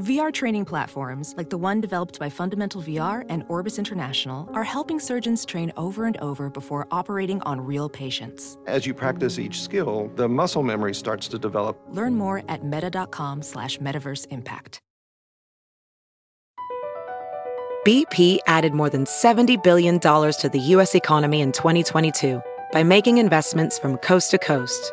VR training platforms, like the one developed by Fundamental VR and Orbis International, are helping surgeons train over and over before operating on real patients. As you practice each skill, the muscle memory starts to develop. Learn more at meta.com slash metaverse impact. BP added more than $70 billion to the U.S. economy in 2022 by making investments from coast to coast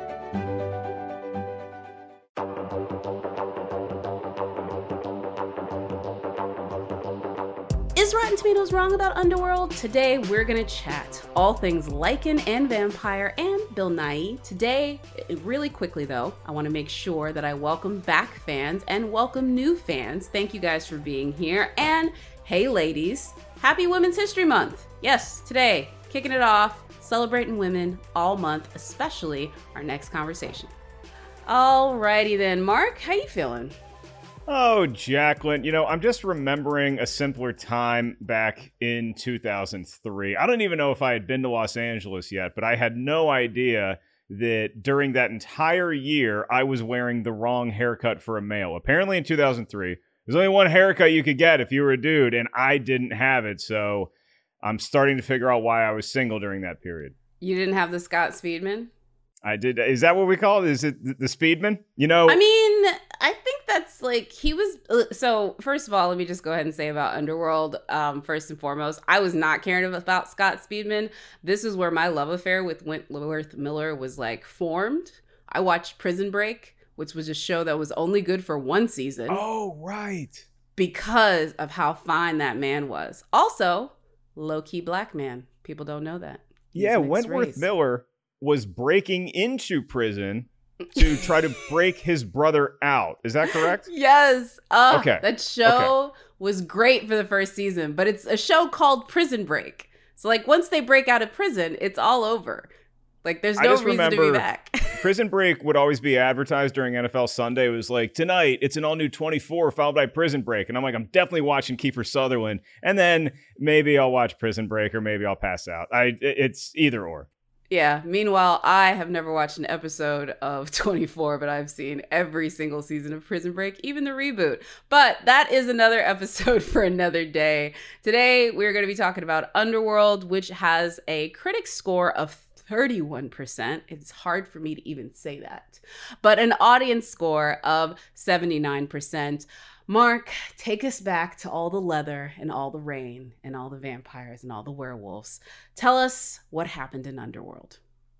Rotten wrong about Underworld? Today we're gonna chat all things Lycan and Vampire and Bill Nighy. Today, really quickly though, I want to make sure that I welcome back fans and welcome new fans. Thank you guys for being here. And hey, ladies, happy Women's History Month! Yes, today, kicking it off, celebrating women all month, especially our next conversation. Alrighty then, Mark, how you feeling? Oh, Jacqueline, you know, I'm just remembering a simpler time back in 2003. I don't even know if I had been to Los Angeles yet, but I had no idea that during that entire year, I was wearing the wrong haircut for a male. Apparently, in 2003, there's only one haircut you could get if you were a dude, and I didn't have it. So I'm starting to figure out why I was single during that period. You didn't have the Scott Speedman? I did. Is that what we call it? Is it the Speedman? You know, I mean, I think that's like he was. Uh, so first of all, let me just go ahead and say about Underworld. Um, first and foremost, I was not caring about Scott Speedman. This is where my love affair with Wentworth Miller was like formed. I watched Prison Break, which was a show that was only good for one season. Oh, right. Because of how fine that man was. Also, low key black man. People don't know that. He's yeah, Wentworth race. Miller was breaking into prison to try to break his brother out. Is that correct? yes. Uh, okay. That show okay. was great for the first season, but it's a show called Prison Break. So like once they break out of prison, it's all over. Like there's no reason to be back. Prison Break would always be advertised during NFL Sunday. It was like tonight it's an all new 24 followed by Prison Break, and I'm like I'm definitely watching Kiefer Sutherland, and then maybe I'll watch Prison Break or maybe I'll pass out. I it's either or. Yeah. Meanwhile, I have never watched an episode of 24, but I've seen every single season of Prison Break, even the reboot. But that is another episode for another day. Today, we're going to be talking about Underworld, which has a critic score of 31%. It's hard for me to even say that, but an audience score of 79%. Mark, take us back to all the leather and all the rain and all the vampires and all the werewolves. Tell us what happened in Underworld.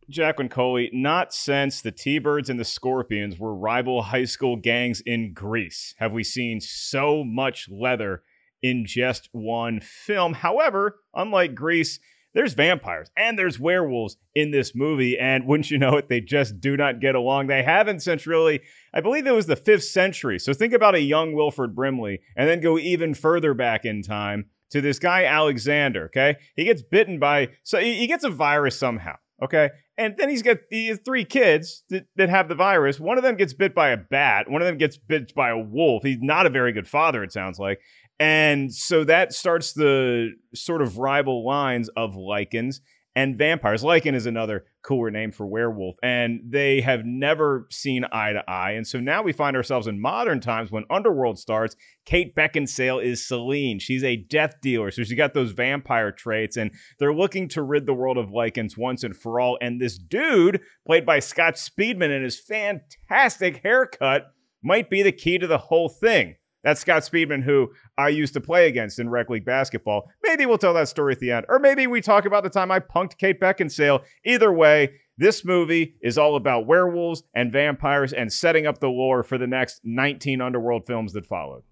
Jacqueline Coley, not since the T Birds and the Scorpions were rival high school gangs in Grease have we seen so much leather in just one film. However, unlike Grease, there's vampires and there's werewolves in this movie. And wouldn't you know it, they just do not get along. They haven't since really, I believe it was the fifth century. So think about a young Wilford Brimley and then go even further back in time to this guy, Alexander. Okay. He gets bitten by, so he gets a virus somehow. Okay. And then he's got these three kids that, that have the virus. One of them gets bit by a bat. One of them gets bit by a wolf. He's not a very good father, it sounds like. And so that starts the sort of rival lines of lycans and vampires. Lycan is another cooler name for werewolf, and they have never seen eye to eye. And so now we find ourselves in modern times when Underworld starts. Kate Beckinsale is Selene. She's a death dealer, so she's got those vampire traits, and they're looking to rid the world of lycans once and for all. And this dude, played by Scott Speedman, and his fantastic haircut, might be the key to the whole thing. That's Scott Speedman, who I used to play against in rec league basketball. Maybe we'll tell that story at the end. Or maybe we talk about the time I punked Kate Beckinsale. Either way, this movie is all about werewolves and vampires and setting up the lore for the next 19 Underworld films that followed.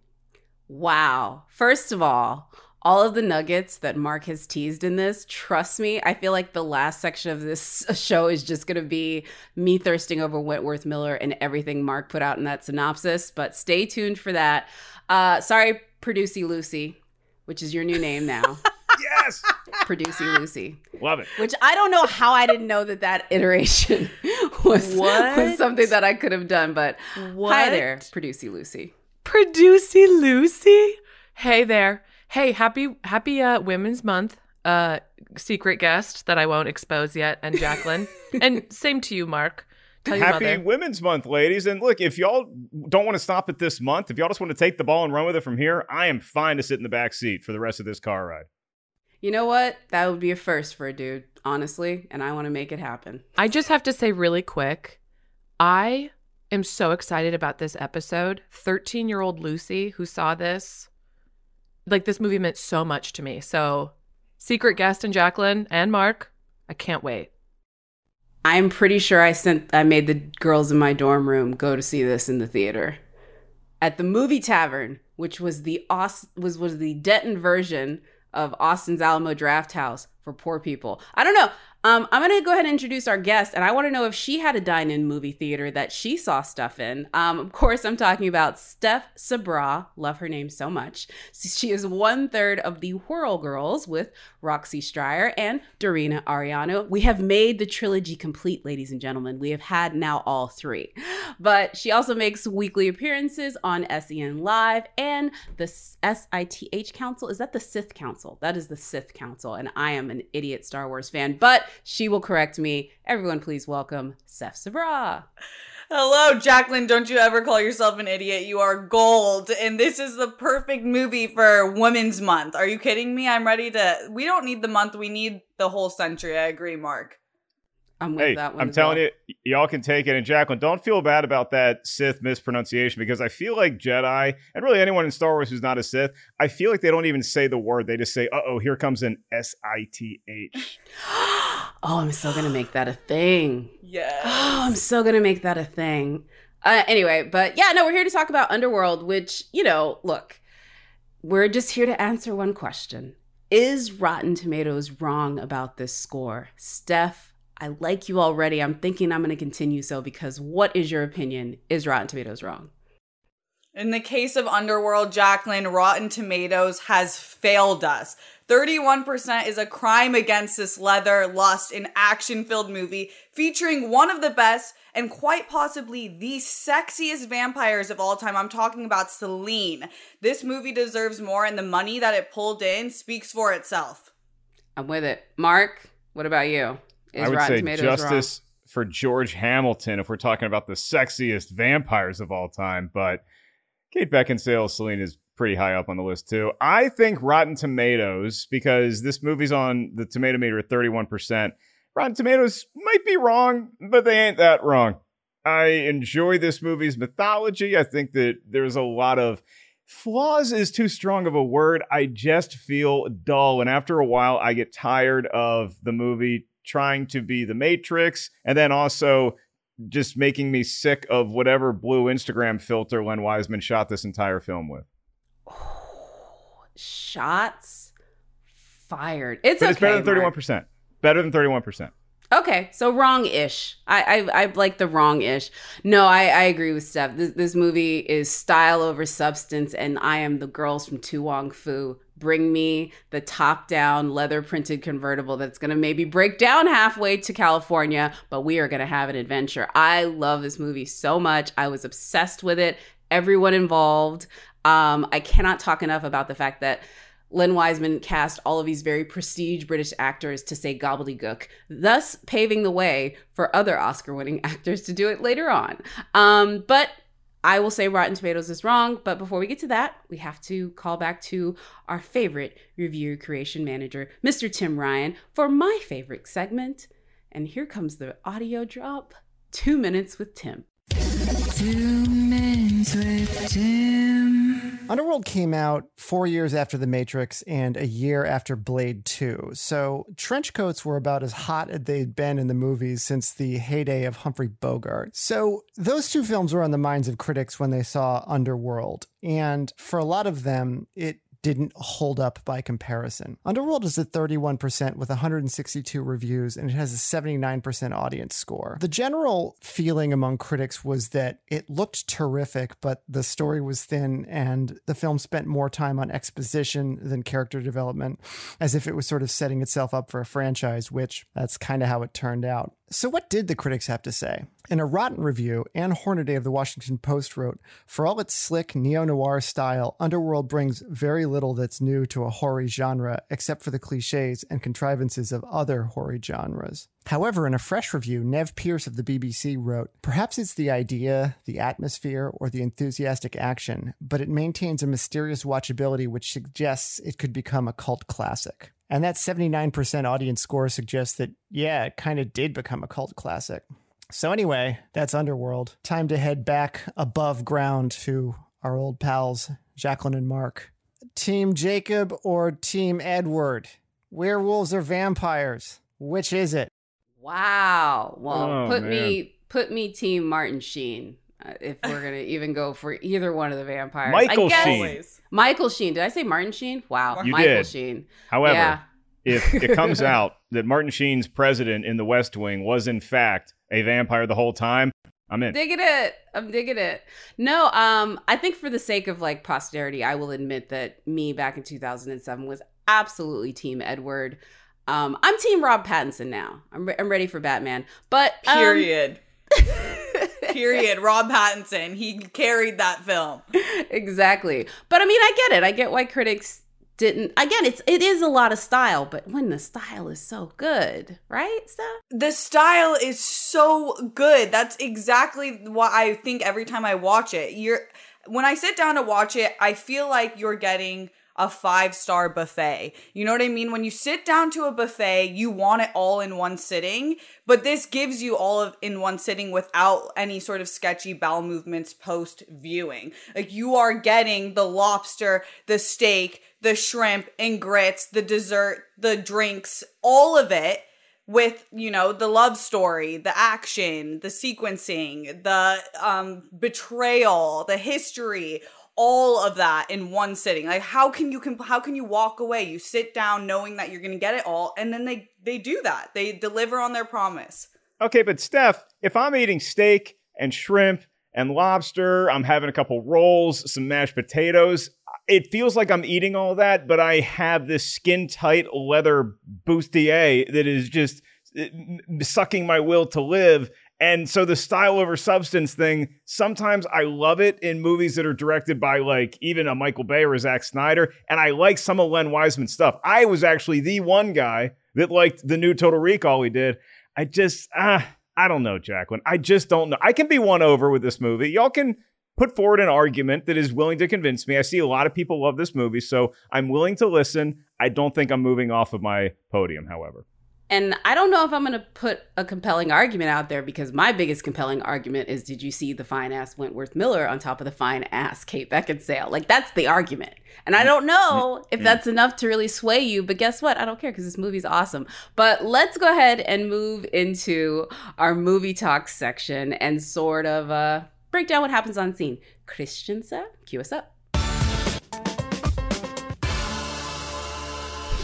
Wow. First of all, all of the nuggets that Mark has teased in this, trust me, I feel like the last section of this show is just going to be me thirsting over Wentworth Miller and everything Mark put out in that synopsis. But stay tuned for that. Uh, sorry, Producey Lucy, which is your new name now. yes. Producey Lucy. Love it. Which I don't know how I didn't know that that iteration was, What? was something that I could have done. But hi there, Producey Lucy. Producey Lucy. Hey there. Hey, happy happy uh Women's Month. Uh secret guest that I won't expose yet, and Jacqueline. and same to you, Mark. Tell Happy mother. Women's Month, ladies. And look, if y'all don't want to stop at this month, if y'all just want to take the ball and run with it from here, I am fine to sit in the back seat for the rest of this car ride. You know what? That would be a first for a dude, honestly, and I want to make it happen. I just have to say really quick, I am so excited about this episode. 13 year old Lucy, who saw this, like this movie meant so much to me. So, secret guest and Jacqueline and Mark, I can't wait. I'm pretty sure I sent I made the girls in my dorm room go to see this in the theater. At the movie tavern, which was the Aus- was was the Denton version of Austin's Alamo Draft House for poor people. I don't know. Um, I'm gonna go ahead and introduce our guest, and I want to know if she had a dine-in movie theater that she saw stuff in. Um, of course, I'm talking about Steph Sabra. Love her name so much. She is one third of the Whirl Girls with Roxy Stryer and Dorina Ariano. We have made the trilogy complete, ladies and gentlemen. We have had now all three. But she also makes weekly appearances on SEN Live and the SITH Council. Is that the Sith Council? That is the Sith Council. And I am an idiot Star Wars fan, but she will correct me. Everyone, please welcome Steph Sabra. Hello, Jacqueline. Don't you ever call yourself an idiot. You are gold. And this is the perfect movie for Women's Month. Are you kidding me? I'm ready to. We don't need the month. We need the whole century. I agree, Mark. I'm with Hey, that one. I'm telling well. you, y'all can take it. And Jacqueline, don't feel bad about that Sith mispronunciation because I feel like Jedi and really anyone in Star Wars who's not a Sith, I feel like they don't even say the word. They just say, uh oh, here comes an S I T H. oh, I'm so gonna make that a thing. Yeah. Oh, I'm so gonna make that a thing. Uh, anyway, but yeah, no, we're here to talk about Underworld, which you know, look, we're just here to answer one question: Is Rotten Tomatoes wrong about this score, Steph? I like you already. I'm thinking I'm going to continue so because what is your opinion? Is Rotten Tomatoes wrong? In the case of Underworld, Jacqueline, Rotten Tomatoes has failed us. 31% is a crime against this leather, lust, and action filled movie featuring one of the best and quite possibly the sexiest vampires of all time. I'm talking about Selene. This movie deserves more, and the money that it pulled in speaks for itself. I'm with it. Mark, what about you? Is I would Rotten say Tomatoes justice for George Hamilton if we're talking about the sexiest vampires of all time. But Kate Beckinsale, Selene is pretty high up on the list too. I think Rotten Tomatoes, because this movie's on the tomato meter at 31%. Rotten Tomatoes might be wrong, but they ain't that wrong. I enjoy this movie's mythology. I think that there's a lot of flaws is too strong of a word. I just feel dull. And after a while, I get tired of the movie trying to be the Matrix and then also just making me sick of whatever blue Instagram filter Len Wiseman shot this entire film with. Shots fired. It's But okay. it's better than 31%. Better than 31%. Okay, so wrong-ish. I I, I like the wrong-ish. No, I, I agree with Steph. This this movie is style over substance, and I am the girls from To Wong Foo. Bring me the top-down leather-printed convertible that's gonna maybe break down halfway to California, but we are gonna have an adventure. I love this movie so much. I was obsessed with it. Everyone involved. Um, I cannot talk enough about the fact that Len Wiseman cast all of these very prestige British actors to say gobbledygook, thus paving the way for other Oscar winning actors to do it later on. Um, but I will say Rotten Tomatoes is wrong. But before we get to that, we have to call back to our favorite review creation manager, Mr. Tim Ryan, for my favorite segment. And here comes the audio drop Two Minutes with Tim. Underworld came out four years after The Matrix and a year after Blade 2. So trench coats were about as hot as they'd been in the movies since the heyday of Humphrey Bogart. So those two films were on the minds of critics when they saw Underworld. And for a lot of them, it didn't hold up by comparison. Underworld is at 31% with 162 reviews and it has a 79% audience score. The general feeling among critics was that it looked terrific, but the story was thin and the film spent more time on exposition than character development, as if it was sort of setting itself up for a franchise, which that's kind of how it turned out. So, what did the critics have to say? In a rotten review, Ann Hornaday of the Washington Post wrote For all its slick neo noir style, Underworld brings very little that's new to a horror genre, except for the cliches and contrivances of other horror genres. However, in a fresh review, Nev Pierce of the BBC wrote Perhaps it's the idea, the atmosphere, or the enthusiastic action, but it maintains a mysterious watchability which suggests it could become a cult classic. And that 79% audience score suggests that, yeah, it kind of did become a cult classic. So, anyway, that's Underworld. Time to head back above ground to our old pals, Jacqueline and Mark. Team Jacob or Team Edward? Werewolves or vampires? Which is it? Wow. Well, Oh, put man. me put me team Martin Sheen. Uh, if we're gonna even go for either one of the vampires, Michael I guess, Sheen. Michael Sheen. Did I say Martin Sheen? Wow, You Michael did. Sheen. However, yeah. if it comes out that Martin Sheen's president in the West Wing was in fact a vampire the whole time, I'm in. digging it. I'm digging it. No, um, I think for the sake of like posterity, I will admit that me back in 2007 was absolutely Team Edward. Um, I'm Team Rob Pattinson now. I'm re- I'm ready for Batman. But um, Period. Period. Rob Pattinson. He carried that film. exactly. But I mean, I get it. I get why critics didn't. Again, it's it is a lot of style, but when the style is so good, right? Steph? The style is so good. That's exactly what I think every time I watch it. You're when I sit down to watch it, I feel like you're getting a five star buffet. You know what I mean? When you sit down to a buffet, you want it all in one sitting, but this gives you all of in one sitting without any sort of sketchy bowel movements post viewing. Like you are getting the lobster, the steak, the shrimp and grits, the dessert, the drinks, all of it with you know the love story the action the sequencing the um betrayal the history all of that in one sitting. Like how can you comp- how can you walk away? You sit down knowing that you're going to get it all and then they they do that. They deliver on their promise. Okay, but Steph, if I'm eating steak and shrimp and lobster, I'm having a couple rolls, some mashed potatoes, it feels like I'm eating all that, but I have this skin tight leather bustier that is just uh, sucking my will to live. And so the style over substance thing, sometimes I love it in movies that are directed by like even a Michael Bay or a Zack Snyder. And I like some of Len Wiseman's stuff. I was actually the one guy that liked the new Total Recall he did. I just, ah, I don't know, Jacqueline. I just don't know. I can be won over with this movie. Y'all can put forward an argument that is willing to convince me. I see a lot of people love this movie, so I'm willing to listen. I don't think I'm moving off of my podium, however. And I don't know if I'm going to put a compelling argument out there because my biggest compelling argument is did you see the fine ass Wentworth Miller on top of the fine ass Kate Beckinsale? Like, that's the argument. And I mm. don't know mm. if mm. that's enough to really sway you, but guess what? I don't care because this movie's awesome. But let's go ahead and move into our movie talk section and sort of uh, break down what happens on scene. Christianse, cue us up.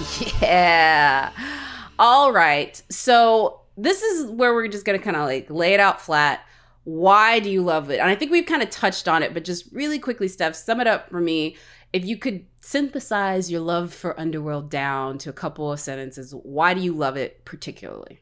Yeah. All right. So this is where we're just going to kind of like lay it out flat. Why do you love it? And I think we've kind of touched on it, but just really quickly, Steph, sum it up for me. If you could synthesize your love for Underworld down to a couple of sentences, why do you love it particularly?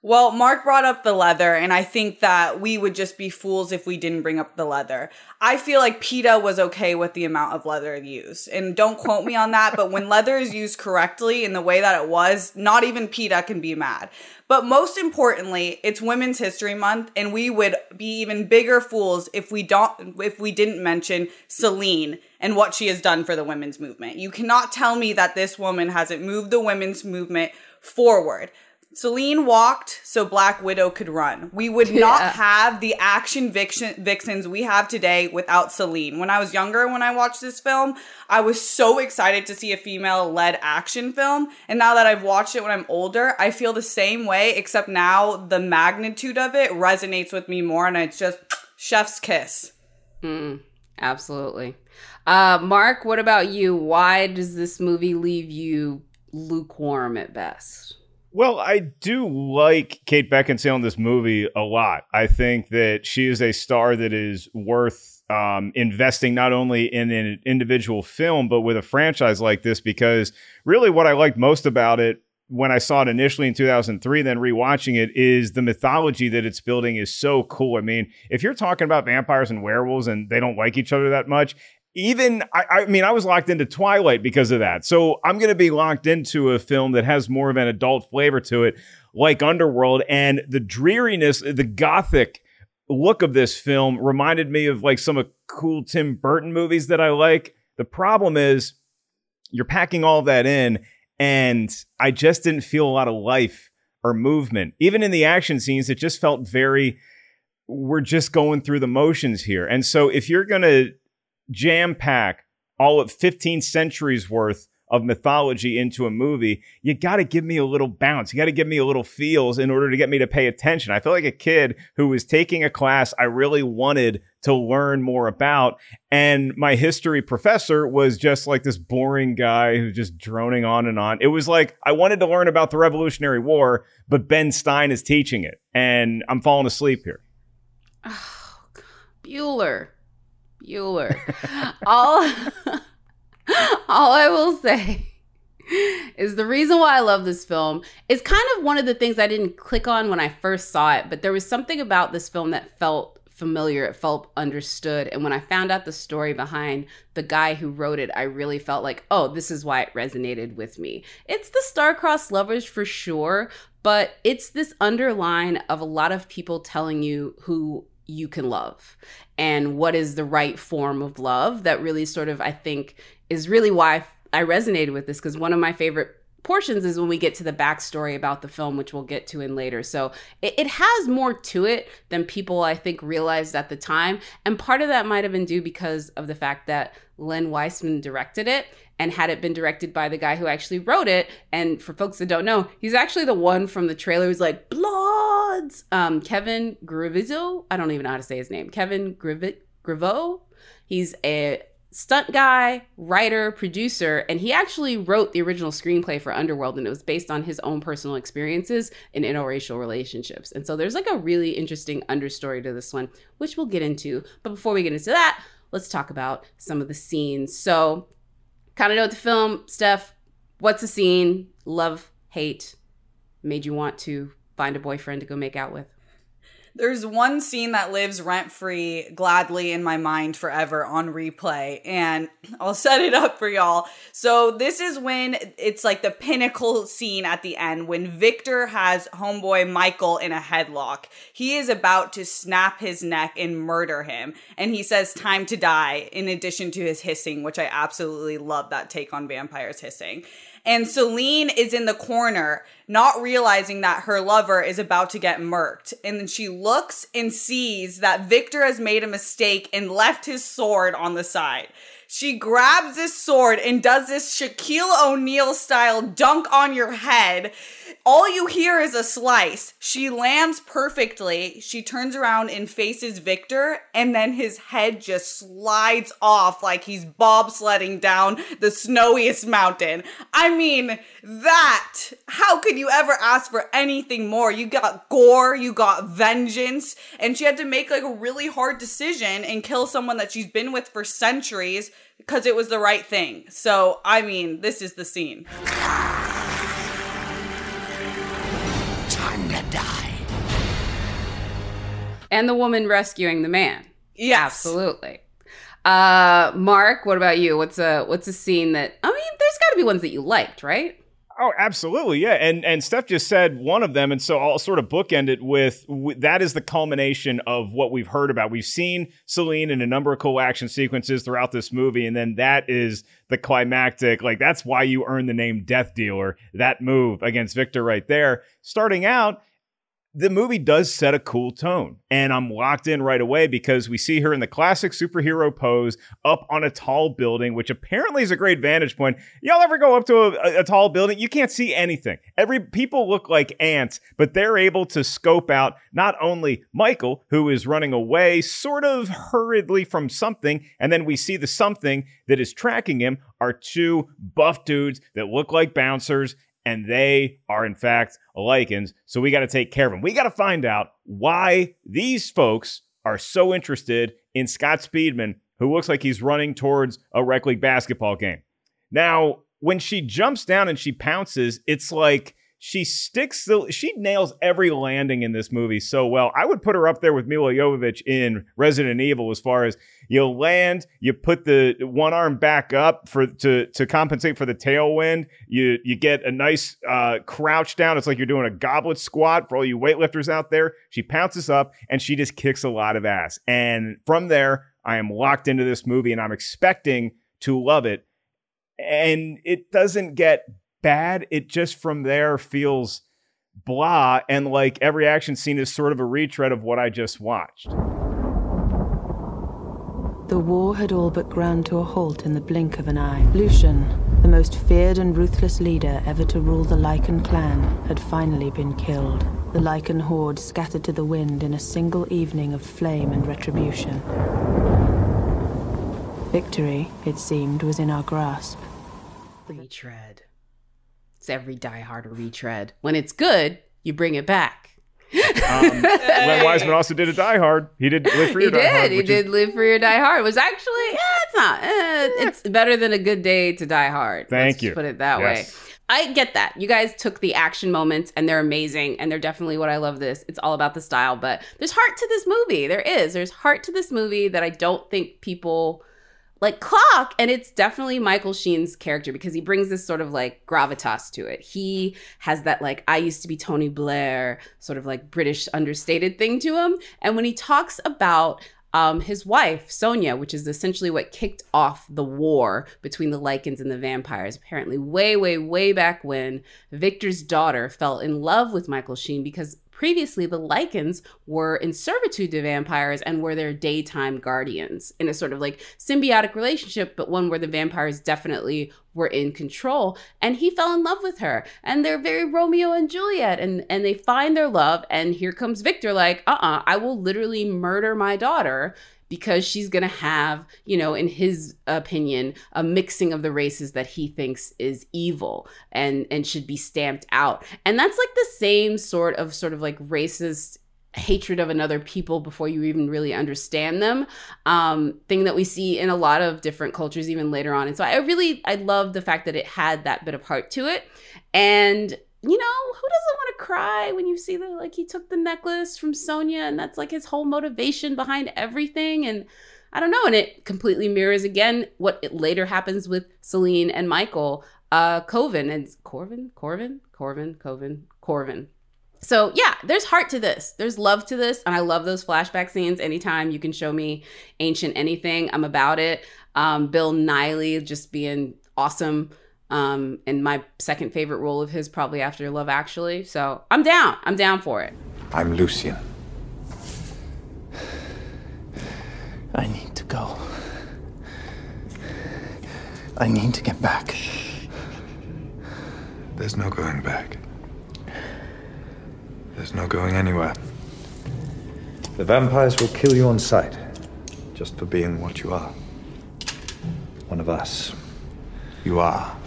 Well, Mark brought up the leather, and I think that we would just be fools if we didn't bring up the leather. I feel like PETA was okay with the amount of leather used. And don't quote me on that, but when leather is used correctly in the way that it was, not even PETA can be mad. But most importantly, it's Women's History Month, and we would be even bigger fools if we don't if we didn't mention Selene and what she has done for the women's movement. You cannot tell me that this woman hasn't moved the women's movement forward. Selene walked so Black Widow could run. We would not have the action vixen, vixens we have today without Selene. When I was younger, when I watched this film, I was so excited to see a female led action film. And now that I've watched it when I'm older, I feel the same way, except now the magnitude of it resonates with me more. And it's just chef's kiss. Mm, absolutely. Uh, Mark, what about you? Why does this movie leave you lukewarm at best? Well, I do like Kate Beckinsale in this movie a lot. I think that she is a star that is worth um, investing not only in an individual film, but with a franchise like this, because really what I liked most about it when I saw it initially in 2003, then rewatching it, is the mythology that it's building is so cool. I mean, if you're talking about vampires and werewolves and they don't like each other that much, even I, I mean, I was locked into Twilight because of that. So I'm going to be locked into a film that has more of an adult flavor to it, like Underworld, and the dreariness, the gothic look of this film reminded me of like some of cool Tim Burton movies that I like. The problem is you're packing all that in, and I just didn't feel a lot of life or movement. Even in the action scenes, it just felt very, we're just going through the motions here. And so if you're going to jam pack all of 15 centuries worth of mythology into a movie, you got to give me a little bounce. You got to give me a little feels in order to get me to pay attention. I feel like a kid who was taking a class I really wanted to learn more about. And my history professor was just like this boring guy who's just droning on and on. It was like I wanted to learn about the Revolutionary War, but Ben Stein is teaching it. And I'm falling asleep here. Oh, Bueller. Bueller. all all I will say is the reason why I love this film is kind of one of the things I didn't click on when I first saw it, but there was something about this film that felt familiar, it felt understood. And when I found out the story behind the guy who wrote it, I really felt like, oh, this is why it resonated with me. It's the star-crossed lovers for sure, but it's this underline of a lot of people telling you who you can love. And what is the right form of love that really sort of I think is really why I resonated with this because one of my favorite portions is when we get to the backstory about the film, which we'll get to in later. So it, it, has more to it than people I think realized at the time. And part of that might have been due because of the fact that Len Wiseman directed it. And had it been directed by the guy who actually wrote it, and for folks that don't know, he's actually the one from the trailer who's like, Bloods! Um, Kevin Grevizzo, I don't even know how to say his name. Kevin Grevioux. He's a stunt guy, writer, producer, and he actually wrote the original screenplay for Underworld, and it was based on his own personal experiences in interracial relationships. And so there's like a really interesting understory to this one, which we'll get into. But before we get into that, let's talk about some of the scenes. So, kind of know the film, Steph. What's a scene? Love, hate, made you want to find a boyfriend to go make out with? There's one scene that lives rent free gladly in my mind forever on replay, and I'll set it up for y'all. So, this is when it's like the pinnacle scene at the end when Victor has homeboy Michael in a headlock. He is about to snap his neck and murder him, and he says, Time to die, in addition to his hissing, which I absolutely love that take on vampires hissing. And Selene is in the corner, not realizing that her lover is about to get murked. And then she looks and sees that Victor has made a mistake and left his sword on the side. She grabs this sword and does this Shaquille O'Neal style dunk on your head all you hear is a slice. She lands perfectly. She turns around and faces Victor, and then his head just slides off like he's bobsledding down the snowiest mountain. I mean, that. How could you ever ask for anything more? You got gore, you got vengeance, and she had to make like a really hard decision and kill someone that she's been with for centuries because it was the right thing. So, I mean, this is the scene. Time to die. And the woman rescuing the man. Yes. Absolutely. Uh, Mark, what about you? What's a what's a scene that I mean, there's got to be ones that you liked, right? Oh, absolutely, yeah. And and Steph just said one of them, and so I'll sort of bookend it with, that is the culmination of what we've heard about. We've seen Selene in a number of cool action sequences throughout this movie, and then that is the climactic. Like that's why you earn the name Death Dealer. That move against Victor right there, starting out the movie does set a cool tone and i'm locked in right away because we see her in the classic superhero pose up on a tall building which apparently is a great vantage point. Y'all ever go up to a, a, tall building? You can't see anything. Every people look like ants but they're able to scope out not only michael who is running away sort of hurriedly from something and then we see the something that is tracking him are two buff dudes that look like bouncers and they are in fact Lycans. So we got to take care of them. We got to find out why these folks are so interested in Scott Speedman, who looks like he's running towards a rec league basketball game. Now, when she jumps down and she pounces, it's like she sticks the she nails every landing in this movie so well. I would put her up there with Milla Jovovich in Resident Evil as far as you land, you put the one arm back up for to to compensate for the tailwind. You you get a nice uh, crouch down. It's like you're doing a goblet squat for all you weightlifters out there. She pounces up and she just kicks a lot of ass. And from there, I am locked into this movie and I'm expecting to love it. And it doesn't get bad. It just from there feels blah. And like every action scene is sort of a retread of what I just watched. The war had all but ground to a halt in the blink of an eye. Lucian, the most feared and ruthless leader ever to rule the Lycan clan, had finally been killed. The Lycan horde scattered to the wind in a single evening of flame and retribution. Victory, it seemed, was in our grasp. Retread. It's every Die Hard a retread. When it's good, you bring it back. Um, Len Wiseman also did a Die Hard. He did Live Free or he Die did. Hard. he did is- live free or Die Hard. It was actually, yeah, it's not. eh, it's better than a good day to Die Hard. Thank Let's you. Put it that Yes. way. I get that. You guys took the action moments and they're amazing and they're definitely what I love this. It's all about the style, but there's heart to this movie. There is. There's heart to this movie that I don't think people like clock and it's definitely michael sheen's character because he brings this sort of like gravitas to it. He has that like i used to be tony blair sort of like british understated thing to him. And when he talks about um, his wife sonja which is essentially what kicked off the war between the lycans and the vampires apparently way way way back when victor's daughter fell in love with michael sheen because previously the lycans were in servitude to vampires and were their daytime guardians in a sort of like symbiotic relationship but one where the vampires definitely were in control and he fell in love with her. And they're very romeo and juliet and and they find their love and here comes victor like uh-uh i will literally murder my daughter because she's going to have, you know, in his opinion, a mixing of the races that he thinks is evil and and should be stamped out. And that's like the same sort of sort of like racist hatred of another people before you even really understand them um thing that we see in a lot of different cultures even later on and so i really i love the fact that it had that bit of heart to it and you know, who doesn't want to cry when you see that like he took the necklace from Sonja and that's like his whole motivation behind everything and I don't know and it completely mirrors again what it later happens with Selene and Michael uh Coven and Corvin Corvin Corvin Coven Corvin so yeah, there's heart to this. There's love to this, and I love those flashback scenes. Anytime you can show me ancient anything, I'm about it. Um, Bill Nighy just being awesome. Um, and my second favorite role of his probably after Love Actually. So I'm down. I'm down for it. I'm Lucian. I need to go. I need to get back. There's no going back. There's no going anywhere. The vampires will kill you on sight, just for being what you are. One of us. You are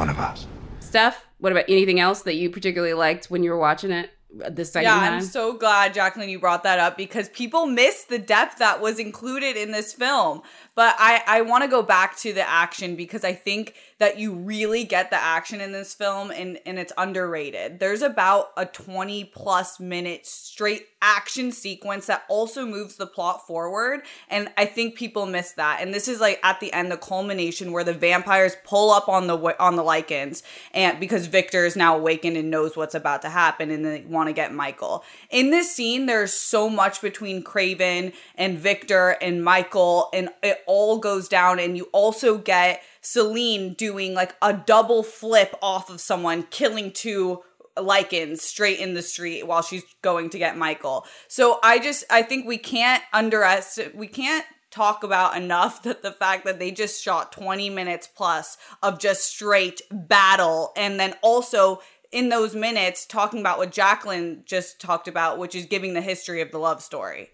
one of us. Steph, what about anything else that you particularly liked when you were watching it this second yeah, time? I'm so glad, Jacqueline, you brought that up because people miss the depth that was included in this film. But I, I want to go back to the action because I think that you really get the action in this film and, and it's underrated. There's about a 20 plus minute straight action sequence that also moves the plot forward. And I think people miss that. And this is like at the end, the culmination where the vampires pull up on the on the Lycans and because Victor is now awakened and knows what's about to happen and they want to get Michael. In this scene, there's so much between Craven and Victor and Michael, and it all goes down. And you also get Selene doing like a double flip off of someone, killing two Lycans straight in the street while she's going to get Michael. So I just I think we can't underestimate we can't talk about enough that the fact that they just shot 20 minutes plus of just straight battle and then also in those minutes talking about what Jacqueline just talked about which is giving the history of the love story.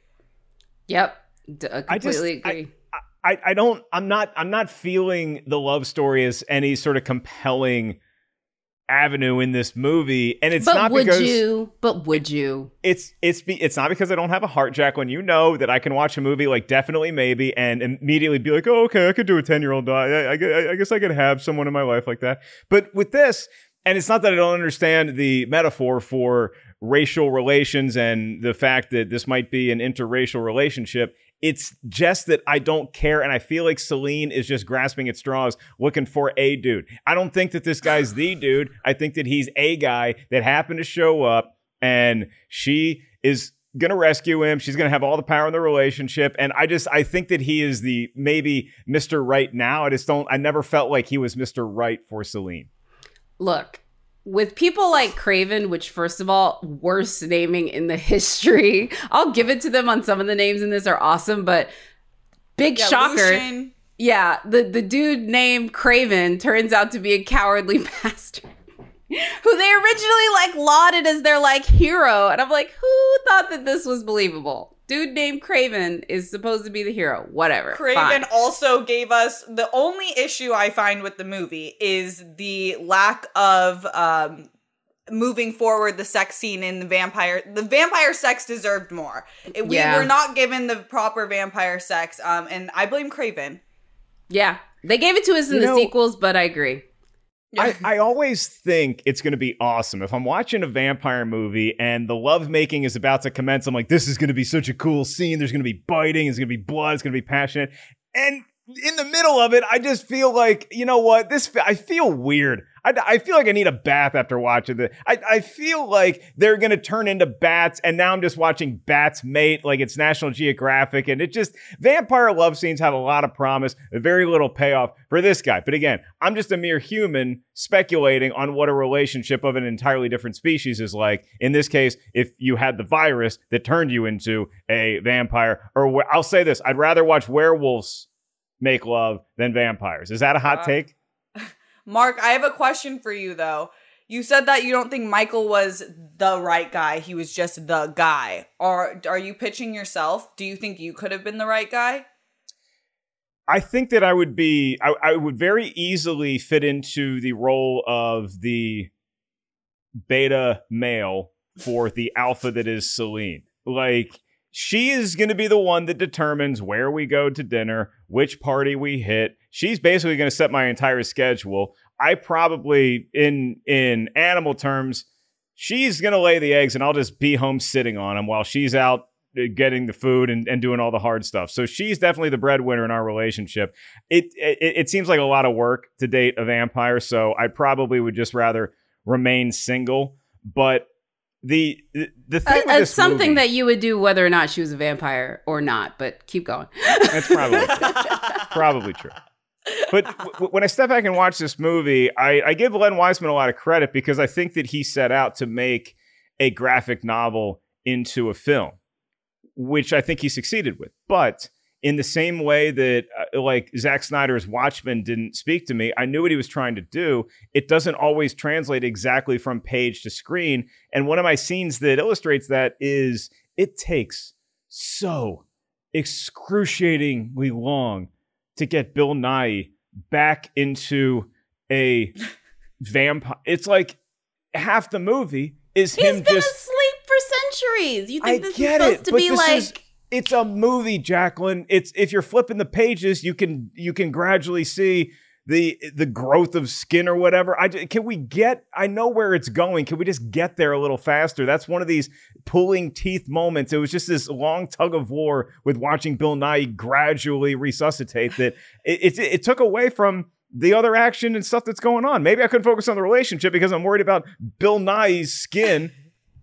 Yep. D- uh, I just- completely agree. I, I I don't I'm not I'm not feeling the love story as any sort of compelling avenue in this movie and it's but not would because you? But would you? it's it's be, it's not because I don't have a heart Jacqueline you know that I can watch a movie like definitely maybe and immediately be like oh okay I could do a 10 year old I, I, I, I guess I could have someone in my life like that but with this and it's not that I don't understand the metaphor for racial relations and the fact that this might be an interracial relationship. It's just that I don't care. And I feel like Selene is just grasping at straws looking for a dude. I don't think that this guy's the dude. I think that he's a guy that happened to show up and she is going to rescue him. She's going to have all the power in the relationship. And I just, I think that he is the maybe Mr. Right now. I just don't, I never felt like he was Mr. Right for Celine. Look, with people like Craven, which first of all, worst naming in the history. I'll give it to them on some of the names in this are awesome, but big Yeah, shocker. Yeah, the the dude named Craven turns out to be a cowardly bastard. Who they originally like lauded as their like hero. And I'm like, who thought that this was believable? Dude named Craven is supposed to be the hero. Whatever. Craven fine. also gave us the only issue I find with the movie is the lack of um moving forward the sex scene in the vampire the vampire sex deserved more. We Yeah. were not given the proper vampire sex um and I blame Craven. Yeah. They gave it to us in You the know- sequels, but I agree. I, I always think it's going to be awesome if I'm watching a vampire movie and the lovemaking is about to commence. I'm like, this is going to be such a cool scene. There's going to be biting. It's going to be blood. It's going to be passionate. And in the middle of it, I just feel like, you know what? This I feel weird. I, I feel like I need a bath after watching this. I, I feel like they're going to turn into bats, and now I'm just watching bats mate like it's National Geographic. And it just, vampire love scenes have a lot of promise, very little payoff for this guy. But again, I'm just a mere human speculating on what a relationship of an entirely different species is like. In this case, if you had the virus that turned you into a vampire, or wh- I'll say this I'd rather watch werewolves make love than vampires. Is that a hot Uh, take? Mark, I have a question for you though. You said that you don't think Michael was the right guy. He was just the guy. Are are you pitching yourself? Do you think you could have been the right guy? I think that I would be, I, I would very easily fit into the role of the beta male for the alpha that is Selene. Like, she is going to be the one that determines where we go to dinner, which party we hit. She's basically going to set my entire schedule. I probably, in in animal terms, she's going to lay the eggs, and I'll just be home sitting on them while she's out uh, getting the food and, and doing all the hard stuff. So she's definitely the breadwinner in our relationship. It, it it seems like a lot of work to date a vampire, so I probably would just rather remain single. But the the, thing Uh, uh, something movie- that you would do whether or not she was a vampire or not, but keep going. That's probably true. probably true. But w- when I step back and watch this movie, I, I give Len Wiseman a lot of credit because I think that he set out to make a graphic novel into a film, which I think he succeeded with. But in the same way that, uh, like, Zack Snyder's Watchmen didn't speak to me, I knew what he was trying to do. It doesn't always translate exactly from page to screen. And one of my scenes that illustrates that is it takes so excruciatingly long to get Bill Nighy back into a vampire. It's like half the movie is He's him been just. asleep for centuries. You think I this is supposed it, to be like is- it's a movie, Jacqueline. It's if you're flipping the pages, you can you can gradually see the the growth of skin or whatever. I can we get? I know where it's going. Can we just get there a little faster? That's one of these pulling teeth moments. It was just this long tug of war with watching Bill Nighy gradually resuscitate that it, it, it took away from the other action and stuff that's going on. Maybe I couldn't focus on the relationship because I'm worried about Bill Nighy's skin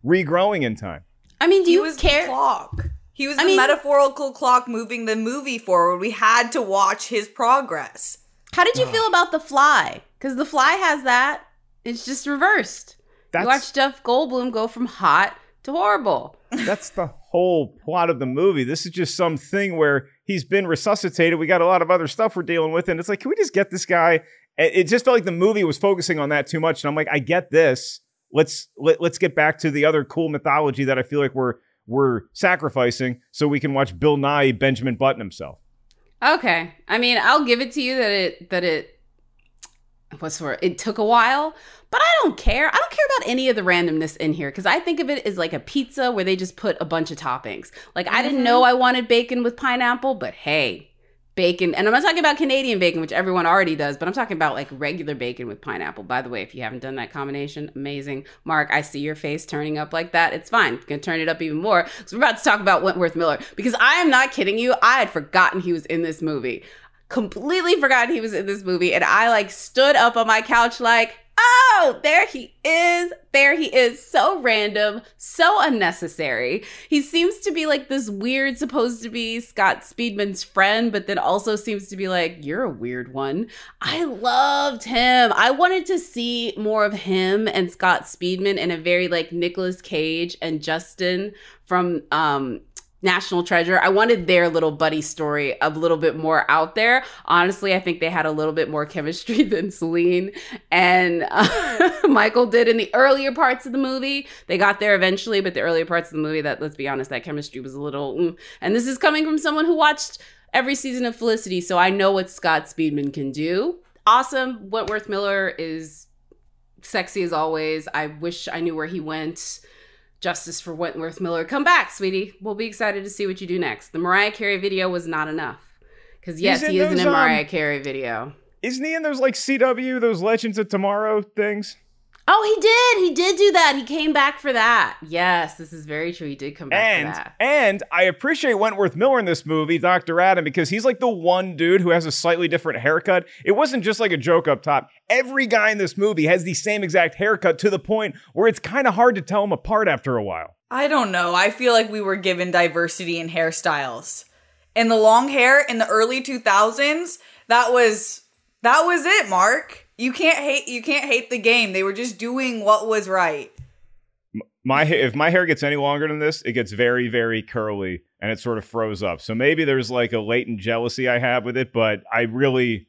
regrowing in time. I mean, do he you was care? the clock. He was I the mean- metaphorical clock moving the movie forward. We had to watch his progress. How did you feel about the fly? Because the fly has that. It's just reversed. That's- you watch Jeff Goldblum go from hot to horrible. That's the whole plot of the movie. This is just some thing where he's been resuscitated. We got a lot of other stuff we're dealing with, and it's like, can we just get this guy? It it just felt like the movie was focusing on that too much, and I'm like, I get this. Let's let, let's get back to the other cool mythology that I feel like we're we're sacrificing so we can watch Bill Nighy Benjamin Button himself. Okay. I mean, I'll give it to you that it that it what's the word? It took a while, but I don't care. I don't care about any of the randomness in here because I think of it as like a pizza where they just put a bunch of toppings. Like I didn't mm-hmm. know I wanted bacon with pineapple, but hey, bacon. And I'm not talking about Canadian bacon, which everyone already does, but I'm talking about like regular bacon with pineapple. By the way, if you haven't done that combination, amazing. Mark, I see your face turning up like that. It's fine. Gonna turn it up even more. So we're about to talk about Wentworth Miller because I am not kidding you. I had forgotten he was in this movie. Completely forgotten he was in this movie. And I like stood up on my couch like, Oh, there he is. There he is. So random, so unnecessary. He seems to be like this weird, supposed to be Scott Speedman's friend, but then also seems to be like, you're a weird one. I loved him. I wanted to see more of him and Scott Speedman in a very like Nicolas Cage and Justin from um National Treasure. I wanted their little buddy story a little bit more out there. Honestly, I think they had a little bit more chemistry than Selene and uh, Michael did in the earlier parts of the movie. They got there eventually, but the earlier parts of the movie, that let's be honest, that chemistry was a little. Mm. And this is coming from someone who watched every season of Felicity, so I know what Scott Speedman can do. Awesome. Wentworth Miller is sexy as always. I wish I knew where he went. Justice for Wentworth Miller. Come back, sweetie. We'll be excited to see what you do next. The Mariah Carey video was not enough. Because, yes, he is in a Mariah um, Carey video. Isn't he in those, like, CW, those Legends of Tomorrow things? Oh, he did. He did do that. He came back for that. Yes, this is very true. He did come back and, for that. And I appreciate Wentworth Miller in this movie, Dr. Adam, because he's like the one dude who has a slightly different haircut. It wasn't just like a joke up top. Every guy in this movie has the same exact haircut to the point where it's kind of hard to tell them apart after a while. I don't know. I feel like we were given diversity in hairstyles. And the long hair in the early 2000s, that was that was it, Mark. You can't hate you can't hate the game. They were just doing what was right. My if my hair gets any longer than this, it gets very very curly and it sort of froze up. So maybe there's like a latent jealousy I have with it, but I really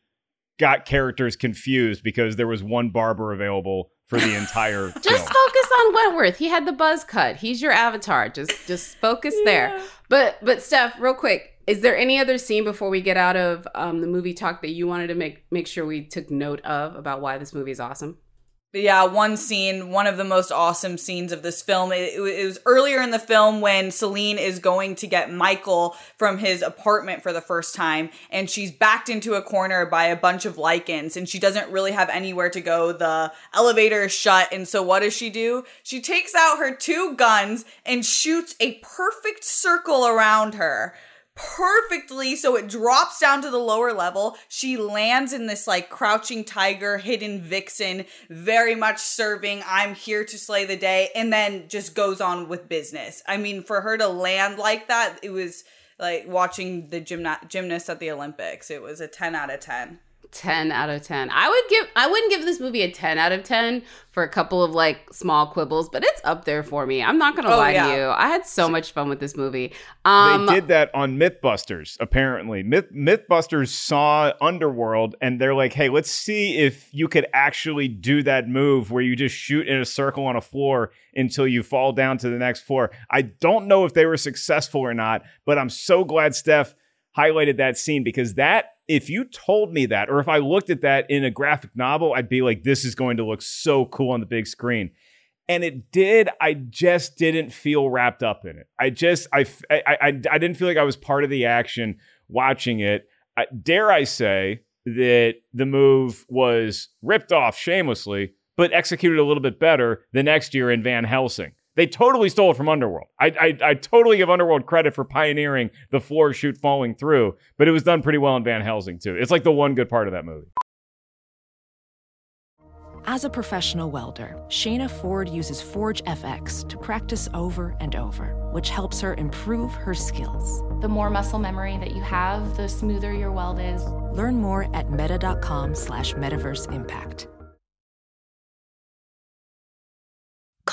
got characters confused because there was one barber available for the entire just film. focus on Wentworth. He had the buzz cut. He's your avatar. Just just focus yeah. there. But but Steph, real quick, is there any other scene before we get out of um, the movie talk that you wanted to make make sure we took note of about why this movie is awesome? yeah, one scene, one of the most awesome scenes of this film. It, it, was earlier in the film when Selene is going to get Michael from his apartment for the first time, and she's backed into a corner by a bunch of Lycans, and she doesn't really have anywhere to go. The elevator is shut, and so what does she do? She takes out her two guns and shoots a perfect circle around her perfectly so it drops down to the lower level. She lands in this like crouching tiger hidden vixen very much serving i'm here to slay the day and then just goes on with business. I mean for her to land like that it was like watching the gymna- gymnast at the olympics it was a 10 out of 10 10 out of 10. I would give I wouldn't give this movie a 10 out of 10 for a couple of like small quibbles, but it's up there for me. I'm not going to oh, lie yeah. to you. I had so much fun with this movie. Um, they did that on Mythbusters apparently. Myth Mythbusters saw Underworld and they're like, "Hey, let's see if you could actually do that move where you just shoot in a circle on a floor until you fall down to the next floor." I don't know if they were successful or not, but I'm so glad Steph highlighted that scene because that if you told me that, or if I looked at that in a graphic novel, I'd be like, this is going to look so cool on the big screen. And it did. I just didn't feel wrapped up in it. I just, I, I, I, I didn't feel like I was part of the action watching it. I, dare I say that the move was ripped off shamelessly, but executed a little bit better the next year in Van Helsing. They totally stole it from Underworld. I, I, I totally give Underworld credit for pioneering the floor shoot falling through, but it was done pretty well in Van Helsing too. It's like the one good part of that movie. As a professional welder, Shayna Ford uses Forge FX to practice over and over, which helps her improve her skills. The more muscle memory that you have, the smoother your weld is. Learn more at meta.com slash metaverse impact.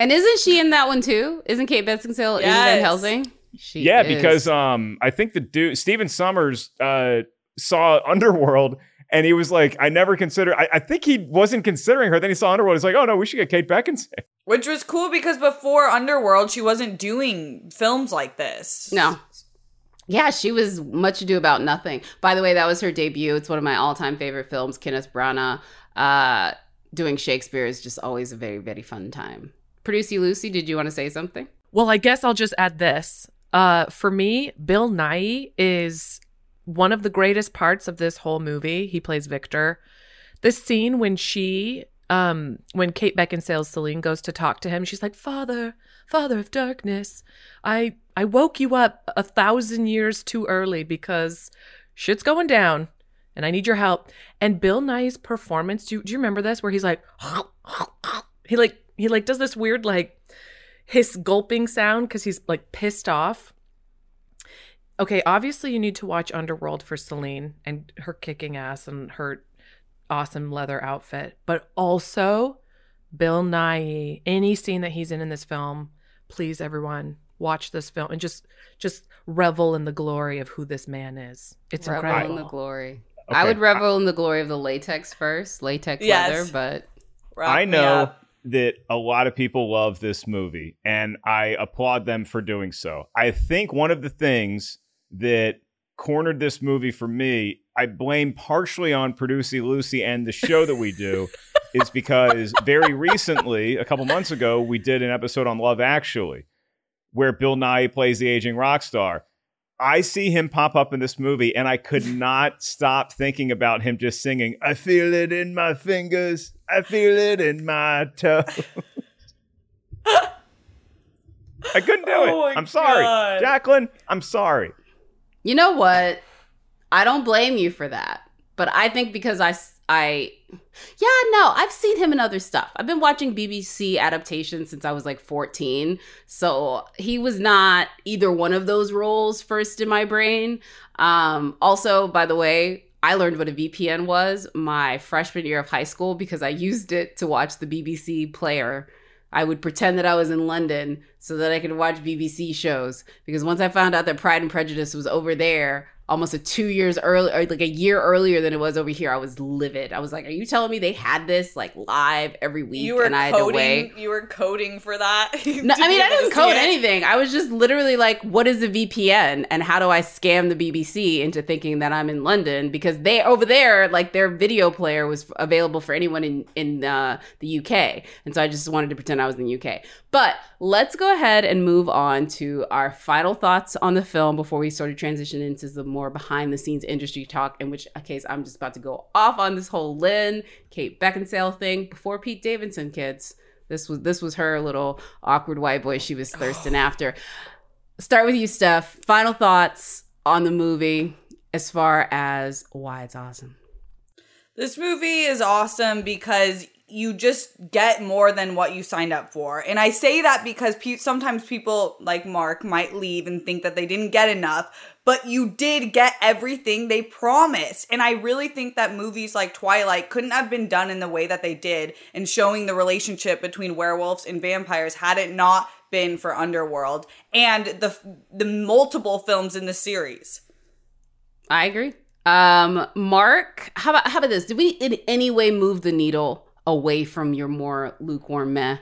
And isn't she in that one too? Isn't Kate Beckinsale yes. in Van Helsing? She yeah, is. because um, I think the dude Stephen Sommers uh saw Underworld and he was like, I never considered, I, I think he wasn't considering her. Then he saw Underworld. He's like, oh no, we should get Kate Beckinsale. Which was cool because before Underworld, she wasn't doing films like this. No. Yeah, she was Much Ado About Nothing. By the way, that was her debut. It's one of my all-time favorite films. Kenneth Branagh uh, doing Shakespeare is just always a very, very fun time. Producer Lucy, did you want to say something? Well, I guess I'll just add this. Uh, for me, Bill Nighy is one of the greatest parts of this whole movie. He plays Victor. The scene when she, um, when Kate Beckinsale's Selene goes to talk to him, she's like, "Father, Father of Darkness, I I woke you up a thousand years too early because shit's going down, and I need your help." And Bill Nighy's performance, do, do you remember this? Where he's like, he like he like does this weird like hiss gulping sound because he's like pissed off. Okay, obviously you need to watch Underworld for Selene and her kicking ass and her awesome leather outfit, but also Bill Nighy. Any scene that he's in in this film, please everyone watch this film and just just revel in the glory of who this man is. It's revel incredible. in the glory. Okay. I would revel in the glory of the latex first, latex Yes. leather, but Wrap I know up. That a lot of people love this movie, and I applaud them for doing so. I think one of the things that cornered this movie for me, I blame partially on Producy Lucy and the show that we do, is because very recently, a couple months ago, we did an episode on Love Actually, where Bill Nighy plays the aging rock star. I see him pop up in this movie, and I could not stop thinking about him just singing, I feel it in my fingers, I feel it in my toe. I couldn't do Oh it. I'm sorry. God. Jacqueline, I'm sorry. You know what? I don't blame you for that. But I think because I, I, yeah, no, I've seen him in other stuff. I've been watching BBC adaptations since I was like 14. So he was not either one of those roles first in my brain. Um, also, by the way, I learned what a VPN was my freshman year of high school because I used it to watch the BBC player. I would pretend that I was in London so that I could watch BBC shows. Because once I found out that Pride and Prejudice was over there, almost a two years early, or like a year earlier than it was over here, I was livid. I was like, "Are you telling me they had this like live every week?" You were and I had to wait. coding. You were coding for that. No, I mean, I didn't code anything. I was just literally like, what is a VPN and how do I scam the BBC into thinking that I'm in London? Because they over there, like their video player was available for anyone in, in uh, the UK. And so I just wanted to pretend I was in the UK. But let's go ahead and move on to our final thoughts on the film before we sort of transition into the more behind the scenes industry talk, in which case I'm just about to go off on this whole Len, Kate Beckinsale thing before Pete Davidson, kids. This was this was her little awkward white boy she was thirsting oh. after. Start with you, Steph. Final thoughts on the movie as far as why it's awesome. This movie is awesome because you just get more than what you signed up for. And I say that because pe- sometimes people like Mark might leave and think that they didn't get enough, but you did get everything they promised. And I really think that movies like Twilight couldn't have been done in the way that they did and showing the relationship between werewolves and vampires had it not been for Underworld and the the multiple films in the series. I agree. Um, Mark, how about how about this? Did we in any way move the needle away from your more lukewarm meh?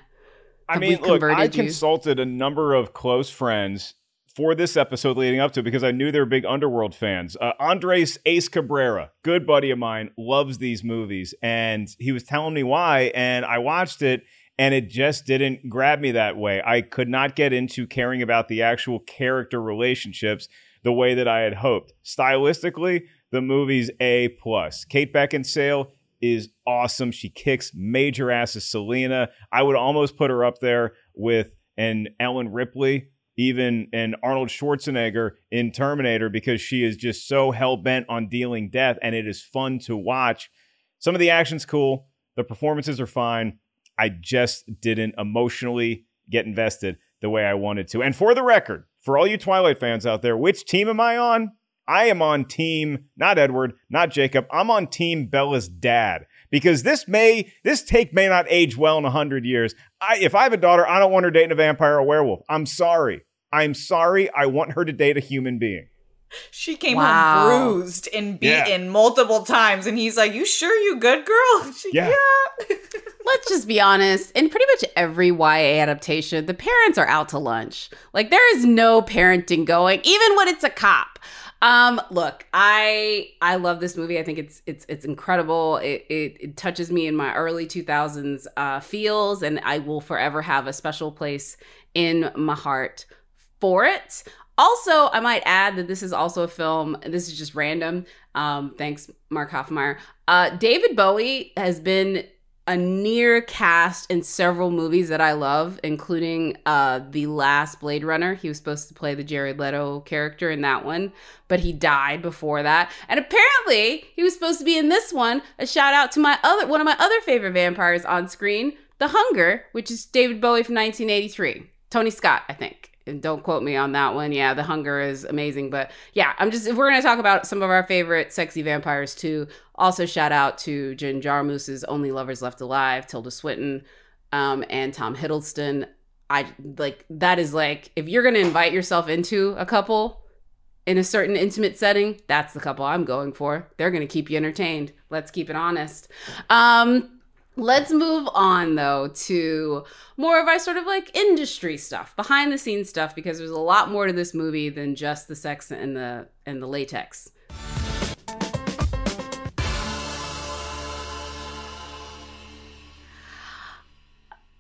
I mean, look, I you? consulted a number of close friends for this episode leading up to because I knew they were big Underworld fans. Uh, Andres Ace Cabrera, good buddy of mine, loves these movies, and he was telling me why, and I watched it, and it just didn't grab me that way. I could not get into caring about the actual character relationships the way that I had hoped. Stylistically, the movie's A plus. Kate Beckinsale is awesome. She kicks major ass as Selena. I would almost put her up there with an Ellen Ripley, even an Arnold Schwarzenegger in Terminator, because she is just so hell bent on dealing death, and it is fun to watch. Some of the action's cool. The performances are fine. I just didn't emotionally get invested the way I wanted to. And for the record, for all you Twilight fans out there, which team am I on? I am on team, not Edward, not Jacob. I'm on team Bella's dad because this may, this take may not age well in a hundred years. I, if I have a daughter, I don't want her dating a vampire or werewolf. I'm sorry. I'm sorry. I want her to date a human being. She came Wow. home bruised and Yeah. beaten multiple times, and he's like, "You sure you good, girl?" She, Yeah. Let's just be honest. In pretty much every YA adaptation, the parents are out to lunch. Like there is no parenting going, even when it's a cop. Um, look, I I love this movie. I think it's it's it's incredible. It it, it touches me in my early two thousands uh, feels, and I will forever have a special place in my heart for it. Also, I might add that this is also a film. This is just random. Um, thanks, Mark Hoffmeyer. Uh, David Bowie has been a near cast in several movies that I love, including uh, the last Blade Runner. He was supposed to play the Jared Leto character in that one, but he died before that. And apparently, he was supposed to be in this one. A shout out to my other one of my other favorite vampires on screen, The Hunger, which is David Bowie from 1983. Tony Scott, I think. And don't quote me on that one. Yeah, The Hunger is amazing. But yeah, I'm just, if we're going to talk about some of our favorite sexy vampires too, also shout out to Jim Jarmusch's Only Lovers Left Alive, Tilda Swinton, um, and Tom Hiddleston. I like, that is like, if you're going to invite yourself into a couple in a certain intimate setting, that's the couple I'm going for. They're going to keep you entertained. Let's keep it honest. Um, Let's move on though to more of our sort of like industry stuff, behind the scenes stuff, because there's a lot more to this movie than just the sex and the and the latex.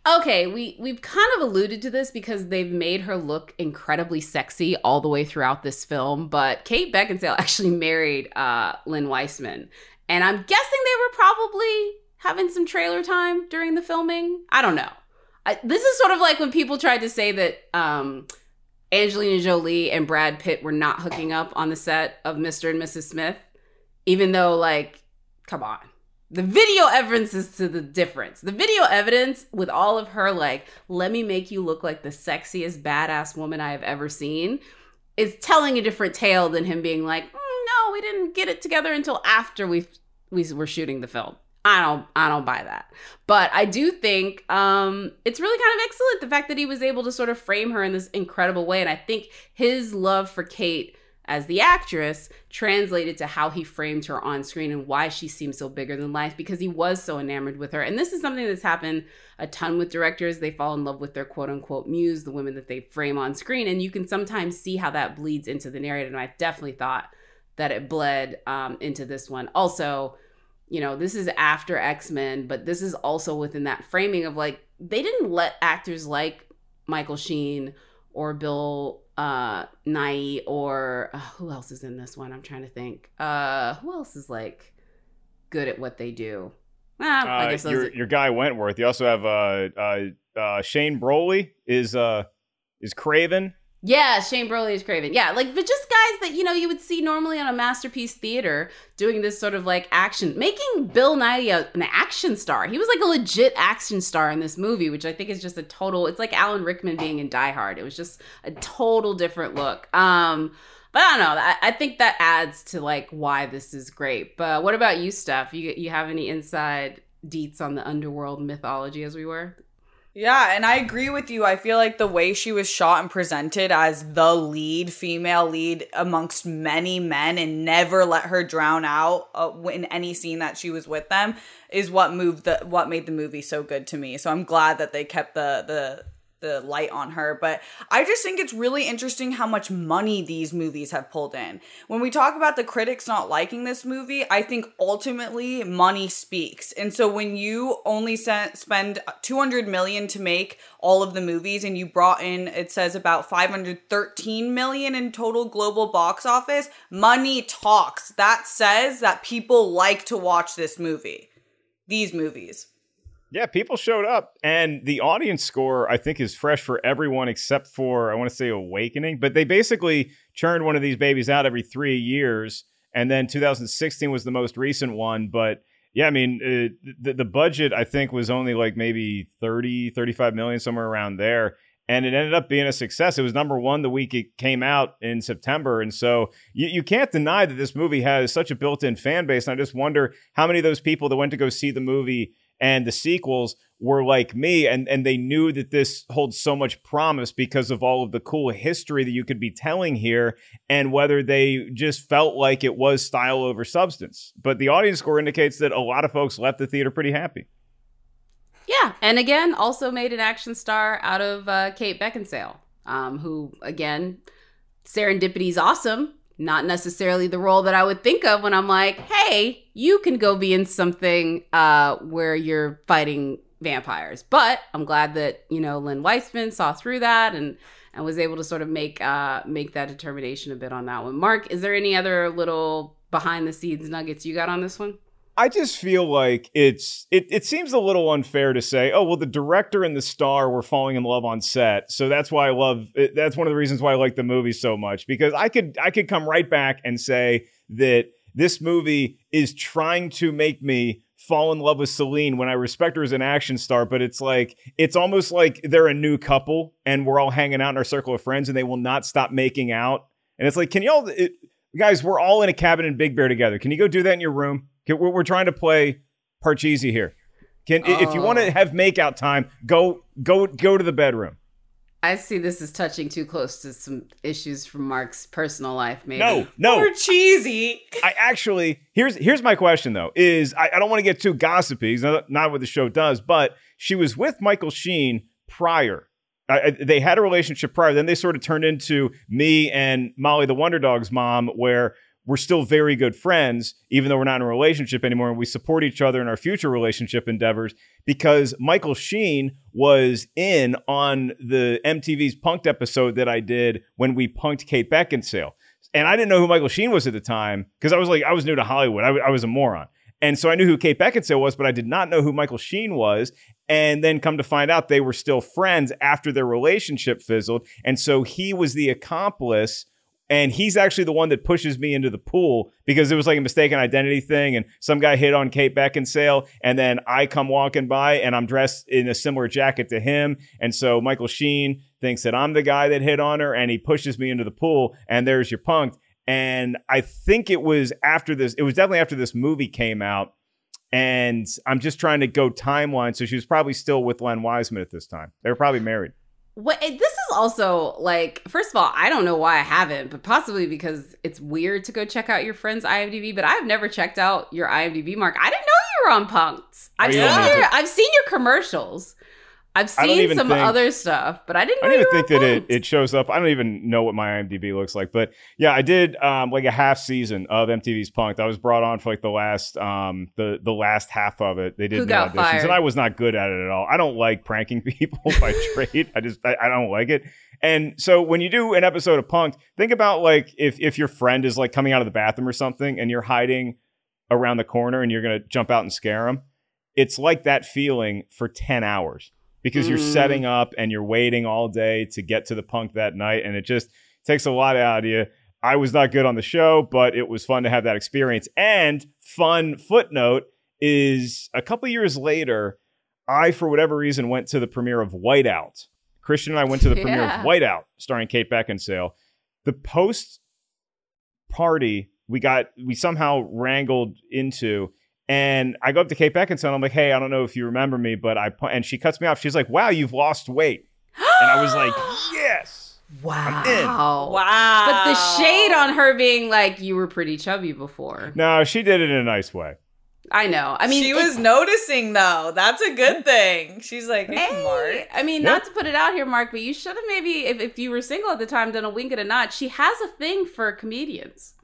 Okay, we we've kind of alluded to this because they've made her look incredibly sexy all the way throughout this film. But Kate Beckinsale actually married uh, Len Wiseman, and I'm guessing they were probably having some trailer time during the filming. I don't know. I, this is sort of like when people tried to say that um, Angelina Jolie and Brad Pitt were not hooking up on the set of Mr. and Mrs. Smith, even though, like, come on. The video evidence is to the difference. The video evidence with all of her, like, let me make you look like the sexiest badass woman I have ever seen, is telling a different tale than him being like, "Mm, no, we didn't get it together until after we we were shooting the film. I don't I don't buy that. But I do think um it's really kind of excellent the fact that he was able to sort of frame her in this incredible way and I think his love for Kate as the actress translated to how he framed her on screen and why she seemed so bigger than life because he was so enamored with her. And this is something that's happened a ton with directors. They fall in love with their quote unquote muse, the women that they frame on screen. And you can sometimes see how that bleeds into the narrative. And I definitely thought that it bled um, into this one. Also, you know, this is after X Men, but this is also within that framing of like, they didn't let actors like Michael Sheen or Bill uh Nighy or uh, who else is in this one? I'm trying to think. Uh who else is like good at what they do? Ah, I Uh, guess those your, your guy Wentworth. You also have uh, uh, uh, Shane Brolly is uh, is Kraven. Yeah, Shane Brolly is Kraven. Yeah, like but just guys that you know you would see normally on a masterpiece theater doing this sort of like action, making Bill Nighy a, an action star. He was like a legit action star in this movie, which I think is just a total. It's like Alan Rickman being in Die Hard. It was just a total different look. Um, but I don't know. I, I think that adds to like why this is great. But what about you, Steph? You you have any inside deets on the underworld mythology as we were? Yeah, and I agree with you. I feel like the way she was shot and presented as the lead, female lead amongst many men and never let her drown out uh, in any scene that she was with them is what moved the what made the movie so good to me. So I'm glad that they kept the the the light on her, but I just think it's really interesting how much money these movies have pulled in. When we talk about the critics not liking this movie, I think ultimately money speaks. And so when you only sent, spend 200 million to make all of the movies and you brought in it says about 513 million in total global box office, money talks. That says that people like to watch this movie. These movies. Yeah, people showed up, and the audience score I think is fresh for everyone except for I want to say Awakening. But they basically churned one of these babies out every three years, and then 2016 was the most recent one. But yeah, I mean, uh, the, the budget I think was only like maybe 30, 35 million, somewhere around there. And it ended up being a success. It was number one the week it came out in September. And so you, you can't deny that this movie has such a built in fan base. And I just wonder how many of those people that went to go see the movie and the sequels were like me and and they knew that this holds so much promise because of all of the cool history that you could be telling here and whether they just felt like it was style over substance but the audience score indicates that a lot of folks left the theater pretty happy Yeah, and again, also made an action star out of uh, Kate Beckinsale, um, who again, serendipity's awesome. Not necessarily the role that I would think of when I'm like, hey, you can go be in something uh, where you're fighting vampires. But I'm glad that you know Len Wiseman saw through that and and was able to sort of make uh, make that determination a bit on that one. Mark, is there any other little behind the scenes nuggets you got on this one? I just feel like it's it it seems a little unfair to say, oh well, the director and the star were falling in love on set, so that's why I love. Eh, that's one of the reasons why I like the movie so much because I could I could come right back and say that this movie is trying to make me fall in love with Selene when I respect her as an action star, but it's like it's almost like they're a new couple and we're all hanging out in our circle of friends and they will not stop making out. And it's like, can y'all, it, guys, we're all in a cabin in Big Bear together. Can you go do that in your room? Can, we're, we're trying to play Parcheesi here. Can if you want to Oh. have makeout time, go go go to the bedroom. I see this is touching too close to some issues from Mark's personal life. Maybe No, no. Or cheesy. I actually here's here's my question though is I, I don't want to get too gossipy, not, not what the show does, but she was with Michael Sheen prior. I, they had a relationship prior. Then they sort of turned into me and Molly the Wonder Dog's mom, where we're still very good friends, even though we're not in a relationship anymore, and we support each other in our future relationship endeavors. Because Michael Sheen was in on the MTV's Punked episode that I did when we punked Kate Beckinsale and I didn't know who Michael Sheen was at the time because I was like, I was new to Hollywood. I, w- I was a moron. And so I knew who Kate Beckinsale was, but I did not know who Michael Sheen was. And then come to find out they were still friends after their relationship fizzled. And so he was the accomplice. And he's actually the one that pushes me into the pool because it was like a mistaken identity thing. And some guy hit on Kate Beckinsale. And then I come walking by and I'm dressed in a similar jacket to him. And so Michael Sheen thinks that I'm the guy that hit on her and he pushes me into the pool. And there's your punk. And I think it was after this, it was definitely after this movie came out. And I'm just trying to go timeline. So she was probably still with Len Wiseman at this time. They were probably married. What this is also like, first of all, I don't know why I haven't, but possibly because it's weird to go check out your friend's IMDb. But I've never checked out your IMDb, Mark. I didn't know you were on Punked. Oh, I've seen your. I've seen your commercials. I've seen some think- other stuff, but I didn't know I don't even think that it, it shows up. I don't even know what my IMDb looks like. But yeah, I did um, like a half season of MTV's Punked. I was brought on for like the last um, the the last half of it. They did Who no auditions, fired? and I was not good at it at all. I don't like pranking people by trade. I just I, I don't like it. And so when you do an episode of Punked, think about like if if your friend is like coming out of the bathroom or something, and you're hiding around the corner, and you're gonna jump out and scare them. It's like that feeling for ten hours because you're Mm. setting up and you're waiting all day to get to the punk that night and it just takes a lot out of you. I was not good on the show but it was fun to have that experience. And fun footnote is a couple years later i for whatever reason went to the premiere of whiteout christian and i went to the premiere of whiteout starring kate beckinsale. The post party we got we somehow wrangled into and I go up to Kate Beckinsale and I'm like, hey, I don't know if you remember me, but I and she cuts me off. She's like, wow, you've lost weight. and I was like, yes. Wow. I'm in. Wow. But the shade on her being like, you were pretty chubby before. No, she did it in a nice way. I know. I mean, she it's- was noticing though. That's a good thing. She's like, hey, Mark. I mean, Yeah. not to put it out here, Mark, but you should have maybe, if, if you were single at the time, done a wink and a nod. She has a thing for comedians.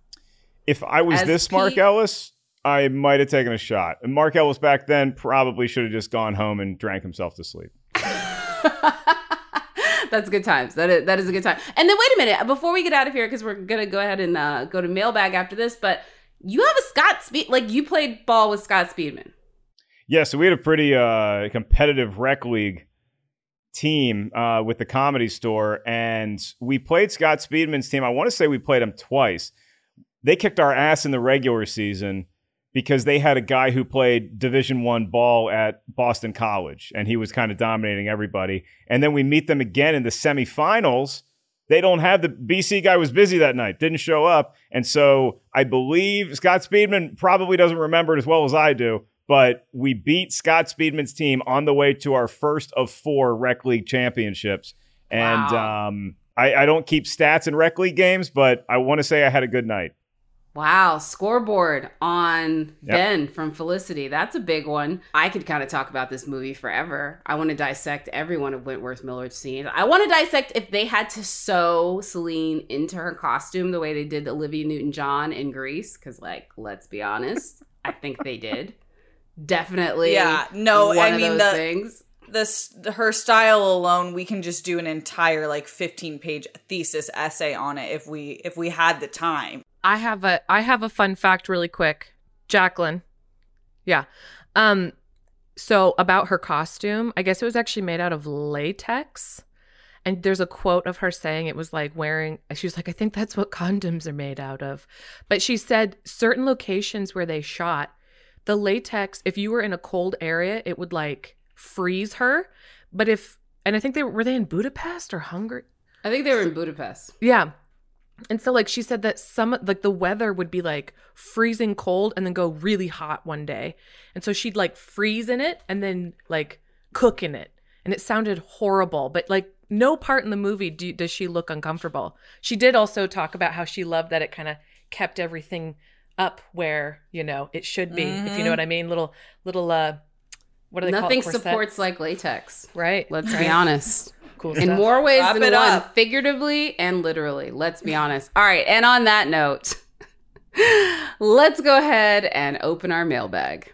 If I was As this Mark Ellis, I might have taken a shot. And Mark Ellis back then probably should have just gone home and drank himself to sleep. That's good times. That is, that is a good time. And then wait a minute before we get out of here because we're gonna go ahead and uh, go to mailbag after this. But you have a Scott Speed like you played ball with Scott Speedman. Yeah, so we had a pretty uh, competitive rec league team uh, with the comedy store, and we played Scott Speedman's team. I want to say we played him twice. They kicked our ass in the regular season because they had a guy who played Division One ball at Boston College, and he was kind of dominating everybody. And then we meet them again in the semifinals. They don't have the BC guy was busy that night, didn't show up, and so I believe Scott Speedman probably doesn't remember it as well as I do. but we beat Scott Speedman's team on the way to our first of four Rec League championships. And um, I, I don't keep stats in Rec League games, but I want to say I had a good night. Wow, scoreboard on Yep. Ben from Felicity. That's a big one. I could kind of talk about this movie forever. I want to dissect every one of Wentworth Miller's scenes. I want to dissect if they had to sew Selene into her costume the way they did Olivia Newton John in Grease. Because, like, let's be honest, I think they did. Definitely. Yeah, no, one I of mean those the things. this her style alone, we can just do an entire like 15 page thesis essay on it if we if we had the time. I have a I have a fun fact really quick. Jacqueline. Yeah. Um so about her costume, I guess it was actually made out of latex. And there's a quote of her saying it was like wearing she was like I think that's what condoms are made out of. But she said certain locations where they shot the latex if you were in a cold area, it would like freeze her. But if and I think they were they in Budapest or Hungary? I think they were in Budapest. Yeah. And so like she said that some like the weather would be like freezing cold and then go really hot one day. And so she'd like freeze in it and then like cook in it. And it sounded horrible, but like no part in the movie do, does she look uncomfortable. She did also talk about how she loved that it kind of kept everything up where, you know, it should be, if you know Mhm. what I mean, little little uh what are they Nothing call it? supports like latex. Right. Let's be honest. Cool in more ways Wrap than one, up. figuratively and literally. Let's be honest. All right, and on that note, let's go ahead and open our mailbag.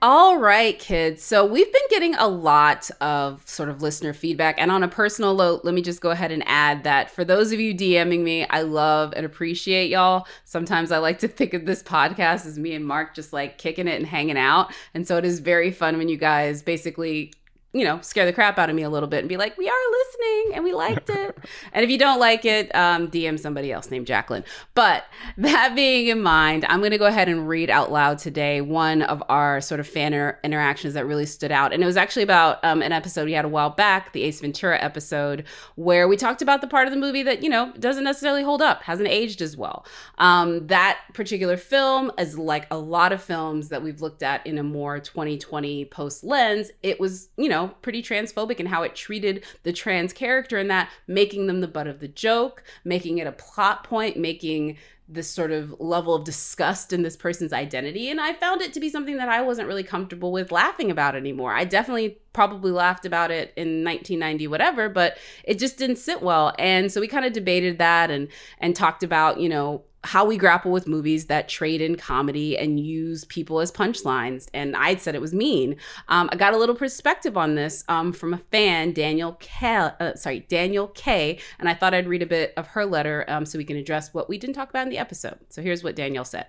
All right, kids. So we've been getting a lot of sort of listener feedback. And on a personal note, let me just go ahead and add that for those of you DMing me, I love and appreciate y'all. Sometimes I like to think of this podcast as me and Mark just like kicking it and hanging out. And so it is very fun when you guys basically you know, scare the crap out of me a little bit and be like, we are listening and we liked it. and if you don't like it, um, DM somebody else named Jacqueline. But that being in mind, I'm going to go ahead and read out loud today one of our sort of fan inter- interactions that really stood out. And it was actually about um, an episode we had a while back, the Ace Ventura episode, where we talked about the part of the movie that, you know, doesn't necessarily hold up, hasn't aged as well. Um, that particular film, as like a lot of films that we've looked at in a more 2020 post lens, it was, you know, pretty transphobic in how it treated the trans character and that making them the butt of the joke, making it a plot point, making this sort of level of disgust in this person's identity. And I found it to be something that I wasn't really comfortable with laughing about anymore. I definitely probably laughed about it in 1990 whatever but it just didn't sit well and so we kind of debated that and and talked about you know how we grapple with movies that trade in comedy and use people as punchlines. And I'd said it was mean. Um, I got a little perspective on this um, from a fan, Danielle K. Uh, sorry, Danielle K. And I thought I'd read a bit of her letter um, so we can address what we didn't talk about in the episode. So here's what Danielle said.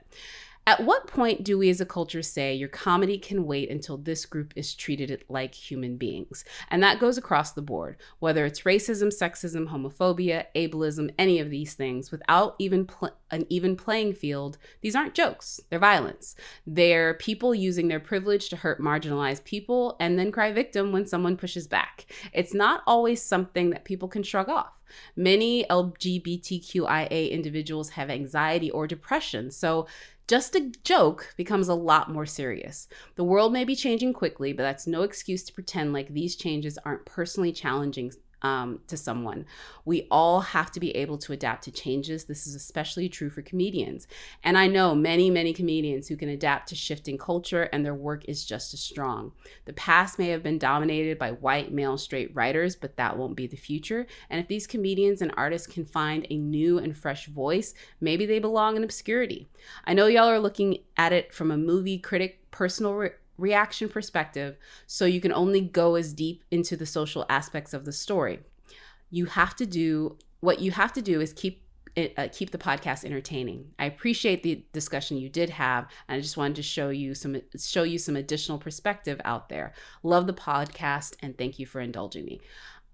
At what point do we as a culture say your comedy can wait until this group is treated like human beings? And that goes across the board, whether it's racism, sexism, homophobia, ableism, any of these things, without even pl- an even playing field. These aren't jokes, they're violence. They're people using their privilege to hurt marginalized people and then cry victim when someone pushes back. It's not always something that people can shrug off. Many LGBTQIA individuals have anxiety or depression, so just a joke becomes a lot more serious. The world may be changing quickly, but that's no excuse to pretend like these changes aren't personally challenging um, to someone. We all have to be able to adapt to changes. This is especially true for comedians. And I know many, many comedians who can adapt to shifting culture, and their work is just as strong. The past may have been dominated by white, male, straight writers, but that won't be the future. And if these comedians and artists can find a new and fresh voice, maybe they belong in obscurity. I know y'all are looking at it from a movie critic personal reaction perspective, so you can only go as deep into the social aspects of the story. You have to do what you have to do is keep it, uh, keep the podcast entertaining. I appreciate the discussion you did have, and I just wanted to show you some show you some additional perspective out there. Love the podcast, and thank you for indulging me.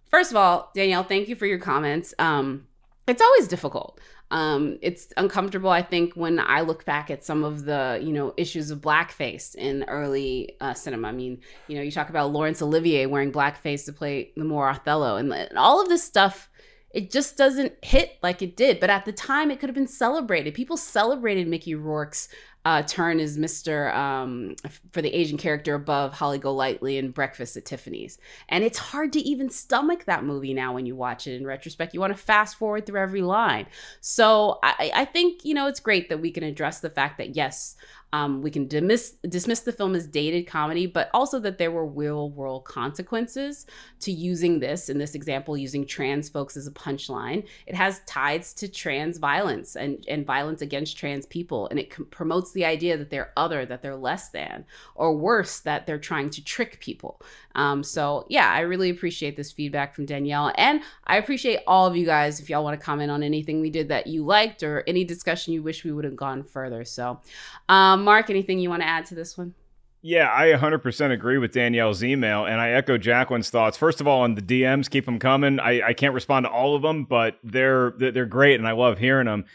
First of all, Danielle, thank you for your comments. Um, it's always difficult. Um, it's uncomfortable, I think, when I look back at some of the, you know, issues of blackface in early uh, cinema. I mean, you know, you talk about Laurence Olivier wearing blackface to play the Moor Othello, and, and all of this stuff it just doesn't hit like it did. But at the time, it could have been celebrated. People celebrated Mickey Rourke's uh, turn is Mr. Um, for the Asian character above Holly Golightly in Breakfast at Tiffany's. And it's hard to even stomach that movie now when you watch it in retrospect. You want to fast forward through every line. So I, I think, you know, it's great that we can address the fact that, yes, um, we can dismiss dismiss the film as dated comedy, but also that there were real world consequences to using this. In this example, using trans folks as a punchline, it has ties to trans violence and and violence against trans people, and it com- promotes the idea that they're other, that they're less than, or worse, that they're trying to trick people. Um, so yeah, I really appreciate this feedback from Danielle, and I appreciate all of you guys. If y'all want to comment on anything we did that you liked, or any discussion you wish we would have gone further, so. Um, Um, Mark, anything you want to add to this one? Yeah, I 100% agree with Danielle's email, and I echo Jacqueline's thoughts. First of all, on the DMs, keep them coming. I, I can't respond to all of them, but they're they're great, and I love hearing them.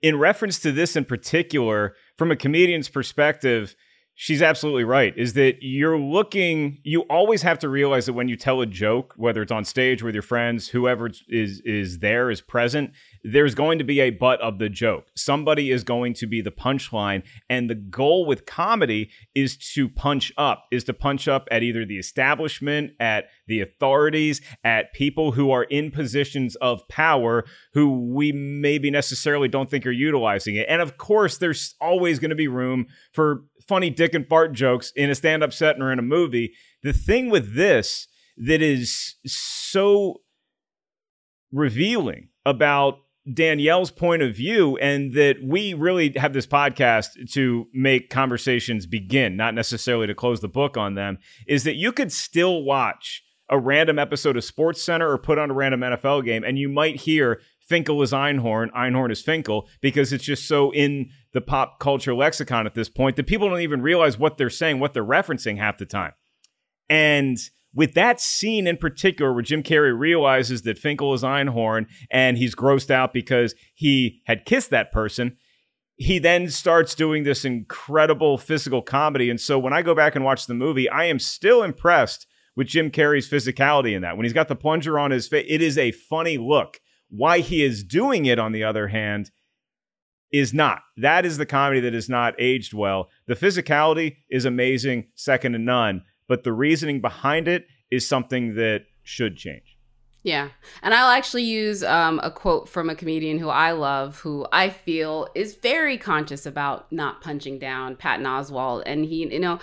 In reference to this in particular, from a comedian's perspective, she's absolutely right. Is that you're looking? You always have to realize that when you tell a joke, whether it's on stage with your friends, whoever is is there is present, there's going to be a butt of the joke. Somebody is going to be the punchline. And the goal with comedy is to punch up, is to punch up at either the establishment, at the authorities, at people who are in positions of power who we maybe necessarily don't think are utilizing it. And of course, there's always going to be room for funny dick and fart jokes in a stand up set or in a movie. The thing with this that is so revealing about Danielle's point of view, and that we really have this podcast to make conversations begin, not necessarily to close the book on them, is that you could still watch a random episode of Sports Center or put on a random NFL game, and you might hear Finkel is Einhorn, Einhorn is Finkel, because it's just so in the pop culture lexicon at this point that people don't even realize what they're saying, what they're referencing half the time. And with that scene in particular, where Jim Carrey realizes that Finkel is Einhorn and he's grossed out because he had kissed that person, he then starts doing this incredible physical comedy. And so when I go back and watch the movie, I am still impressed with Jim Carrey's physicality in that. When he's got the plunger on his face, it is a funny look. Why he is doing it, on the other hand, is not. That is the comedy that is not aged well. The physicality is amazing, second to none but the reasoning behind it is something that should change. Yeah. And I'll actually use um, a quote from a comedian who I love, who I feel is very conscious about not punching down Patton Oswalt. And he, you know,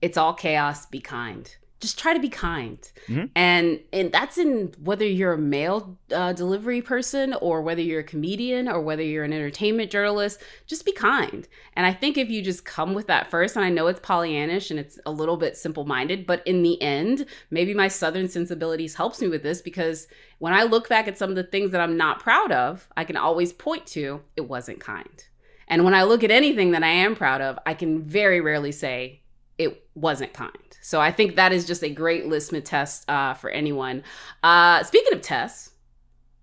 it's all chaos, be kind just try to be kind. Mm-hmm. and and that's in whether you're a mail uh, delivery person or whether you're a comedian or whether you're an entertainment journalist just be kind. And i think if you just come with that first and i know it's pollyannish and it's a little bit simple-minded but in the end maybe my southern sensibilities helps me with this because when i look back at some of the things that i'm not proud of i can always point to it wasn't kind. And when i look at anything that i am proud of i can very rarely say it wasn't kind so I think that is just a great litmus test uh, for anyone. Uh, speaking of tests,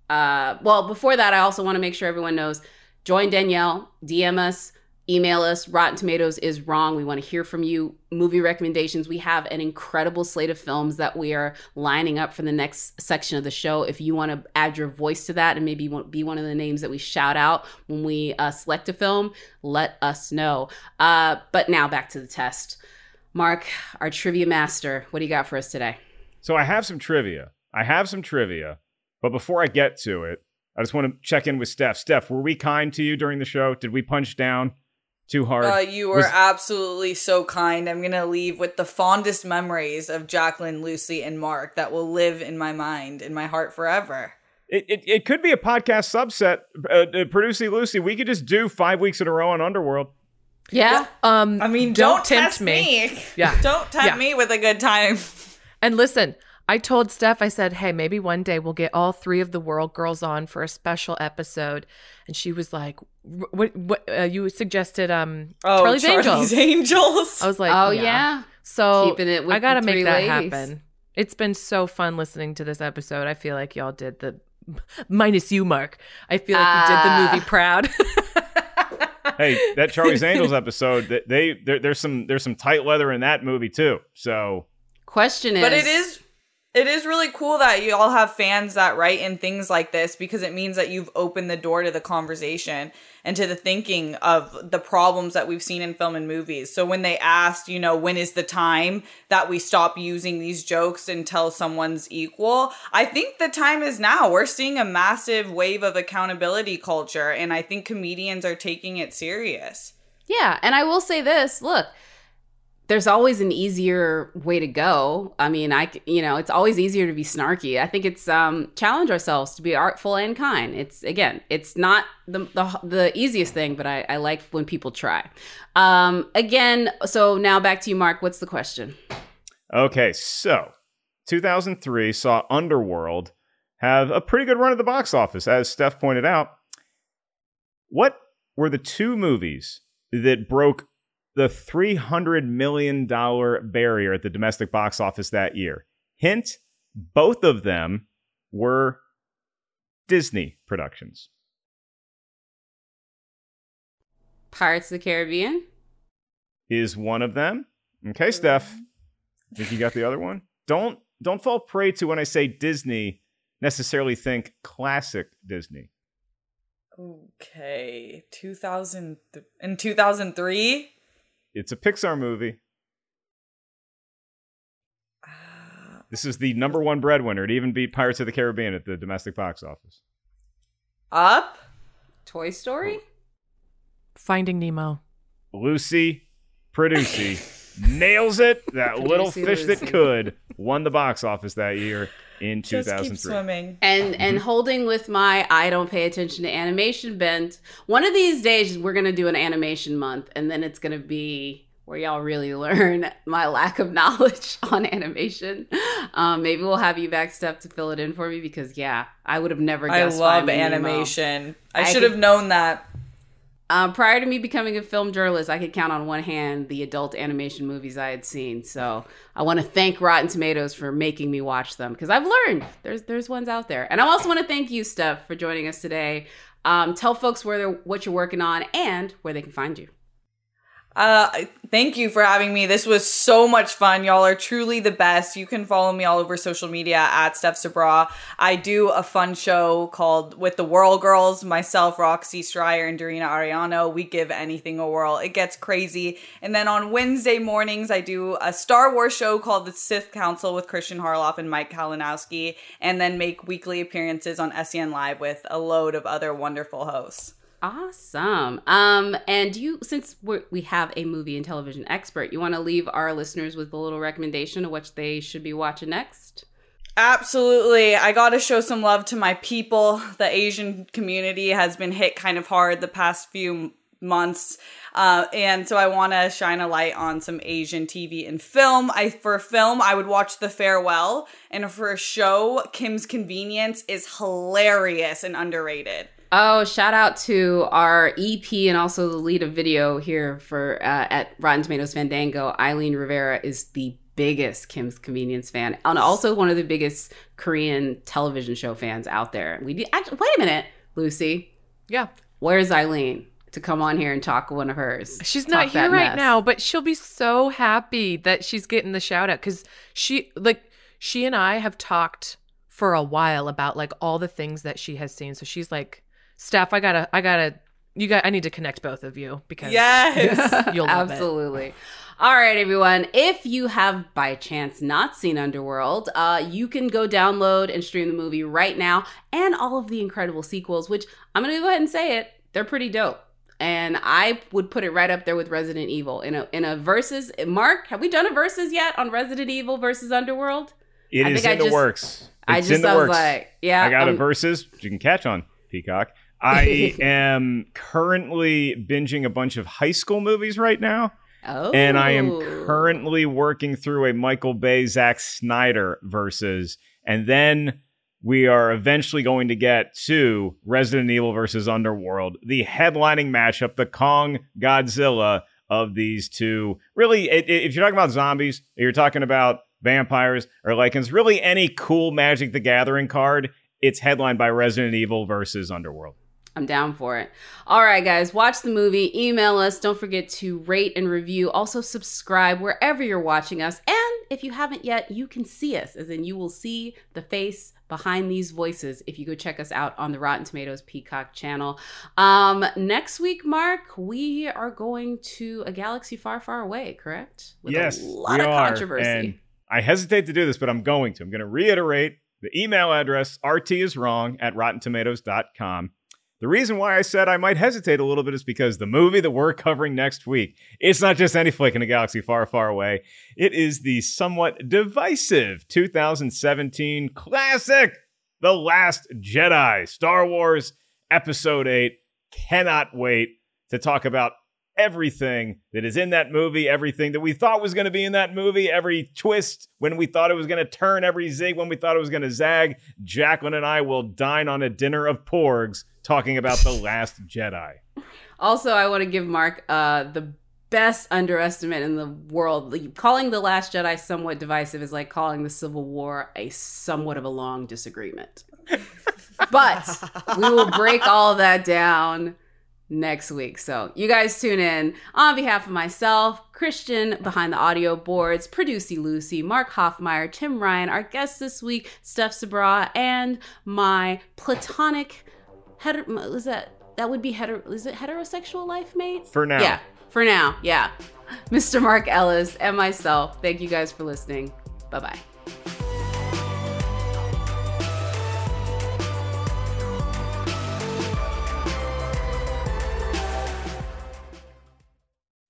uh, well, before that, I also want to make sure everyone knows join Danielle, DM us, email us. Rotten Tomatoes is wrong. We want to hear from you. Movie recommendations. We have an incredible slate of films that we are lining up for the next section of the show. If you want to add your voice to that and maybe be one of the names that we shout out when we uh, select a film, let us know. Uh, but now back to the test. Mark, our trivia master, what do you got for us today? So I have some trivia. I have some trivia, but before I get to it, I just want to check in with Steph. Steph, were we kind to you during the show? Did we punch down too hard? Uh, you were Was- absolutely so kind. I'm going to leave with the fondest memories of Jacqueline, Lucy, and Mark that will live in my mind, in my heart forever. It, it, it could be a podcast subset. Uh, uh, Producing Lucy, we could just do five weeks in a row on Underworld. Yeah. Um I mean, don't, don't tempt me. me. Yeah. don't tempt yeah. me with a good time. And listen, I told Steph, I said, hey, maybe one day we'll get all three of the World Girls on for a special episode. And she was like, what, what uh, you suggested, um, oh, Charlie's, Charlie's Angels. Angels. I was like, oh, yeah. yeah. So Keeping it I got to make that ladies. happen. It's been so fun listening to this episode. I feel like y'all did the, minus you, Mark. I feel like uh. you did the ah. movie proud. Hey, that Charlie's Angels episode, that they there, there's some there's some tight leather in that movie too. So question is, but it is It is really cool that you all have fans that write in things like this because it means that you've opened the door to the conversation and to the thinking of the problems that we've seen in film and movies. So when they asked, you know, when is the time that we stop using these jokes until someone's equal, I think the time is now. We're seeing a massive wave of accountability culture, and I think comedians are taking it serious. Yeah, and I will say this, look, there's always an easier way to go. I mean, I you know, it's always easier to be snarky. I think it's um challenge ourselves to be artful and kind. It's again, it's not the the, the easiest thing, but I, I like when people try. Um again, so now back to you, Mark. What's the question? Okay, so 2003 saw Underworld have a pretty good run at the box office, as Steph pointed out. What were the two movies that broke the $300 million barrier at the domestic box office that year. Hint, both of them were Disney productions. Pirates of the Caribbean is one of them. Okay, Steph. Mm. I Think you got the other one? Don't don't fall prey to when I say Disney necessarily think classic Disney. Okay, 2000 th- in 2003? It's a Pixar movie. Ah, this is the number one breadwinner. It even beat Pirates of the Caribbean at the domestic box office. Up? Toy Story? Finding Nemo. Lucy Producy nails it. That little fish Lucy. that could won the box office that year in Just 2003. keep swimming. And and holding with my I don't pay attention to animation bent. One of these days we're gonna do an animation month, and then it's gonna be where y'all really learn my lack of knowledge on animation. Um, maybe we'll have you back, Steph, to fill it in for me because yeah, I would have never I love Finding Nemo. animation. I, I should have known that. Um, prior to me becoming a film journalist, I could count on one hand the adult animation movies I had seen. So I want to thank Rotten Tomatoes for making me watch them because I've learned there's there's ones out there. And I also want to thank you, Steph, for joining us today. Um, tell folks where they're what you're working on and where they can find you. Uh, thank you for having me. This was so much fun. Y'all are truly the best. You can follow me all over social media at Steph Sabra. I do a fun show called With the Whirl Girls. Myself, Roxy Striar, and Dorina Arellano. We give anything a whirl. It gets crazy. And then on Wednesday mornings, I do a Star Wars show called The Sith Council with Christian Harloff and Mike Kalinowski, and then make weekly appearances on SEN Live with a load of other wonderful hosts. Awesome. Um, and you, since we have a movie and television expert, you want to leave our listeners with a little recommendation of what they should be watching next? Absolutely. I got to show some love to my people. The Asian community has been hit kind of hard the past few months. Uh, and so I want to shine a light on some Asian TV and film. I for film, I would watch The Farewell, and for a show, Kim's Convenience is hilarious and underrated. Oh, shout out to our EP and also the lead of video here for uh, at Rotten Tomatoes Fandango. Eileen Rivera is the biggest Kim's Convenience fan, and also one of the biggest Korean television show fans out there. We did, actually, wait a minute, Lucy. Yeah, where's Eileen to come on here and talk one of hers? She's not here right mess. now, but she'll be so happy that she's getting the shout out because she like she and I have talked for a while about like all the things that she has seen. So she's like, Steph, I gotta, I gotta, you got, I need to connect both of you because Yes. you'll love it. Absolutely. All right, everyone. If you have by chance not seen Underworld, uh, you can go download and stream the movie right now and all of the incredible sequels, which I'm going to go ahead and say it. They're pretty dope. And I would put it right up there with Resident Evil in a in a versus. Mark, have we done a versus yet on Resident Evil versus Underworld? It I is think I in the just- works. I just in the I was works. like, yeah, I got a um, versus you can catch on Peacock. I am currently binging a bunch of high school movies right now. Oh. And I am currently oh. working through a Michael Bay, Zack Snyder versus. And then we are eventually going to get to Resident Evil versus Underworld, the headlining matchup, the Kong Godzilla of these two. Really, if you're talking about zombies, you're talking about vampires or lycans, really any cool Magic the Gathering card, it's headlined by Resident Evil versus Underworld. I'm down for it. All right, guys, watch the movie, email us. Don't forget to rate and review. Also, subscribe wherever you're watching us. And if you haven't yet, you can see us, as in you will see the face behind these voices if you go check us out on the Rotten Tomatoes Peacock channel. Um, next week, Mark, we are going to a galaxy far, far away, correct? With yes, a lot we of are. controversy. And I hesitate to do this, but I'm going to. I'm going to reiterate the email address rt is wrong at rottentomatoes.com. The reason why I said I might hesitate a little bit is because the movie that we're covering next week, it's not just any flick in a galaxy far, far away. It is the somewhat divisive 2017 classic, The Last Jedi, Star Wars Episode 8. Cannot wait to talk about everything that is in that movie, everything that we thought was going to be in that movie, every twist when we thought it was going to turn, every zig when we thought it was going to zag. Jacqueline and I will dine on a dinner of porgs talking about The Last Jedi. Also, I want to give Mark uh, the best underestimate in the world. Like, Calling The Last Jedi somewhat divisive is like calling the Civil War a somewhat of a long disagreement. but we will break all that down next week. So you guys tune in. On behalf of myself, Christian behind the audio boards, Producy Lucy, Mark Hoffmeyer, Tim Ryan, our guest this week, Steph Sabra, and my platonic hetero is that that would be hetero is it heterosexual life mate? For now. Yeah. For now. Yeah. Mr. Mark Ellis and myself. Thank you guys for listening. Bye-bye.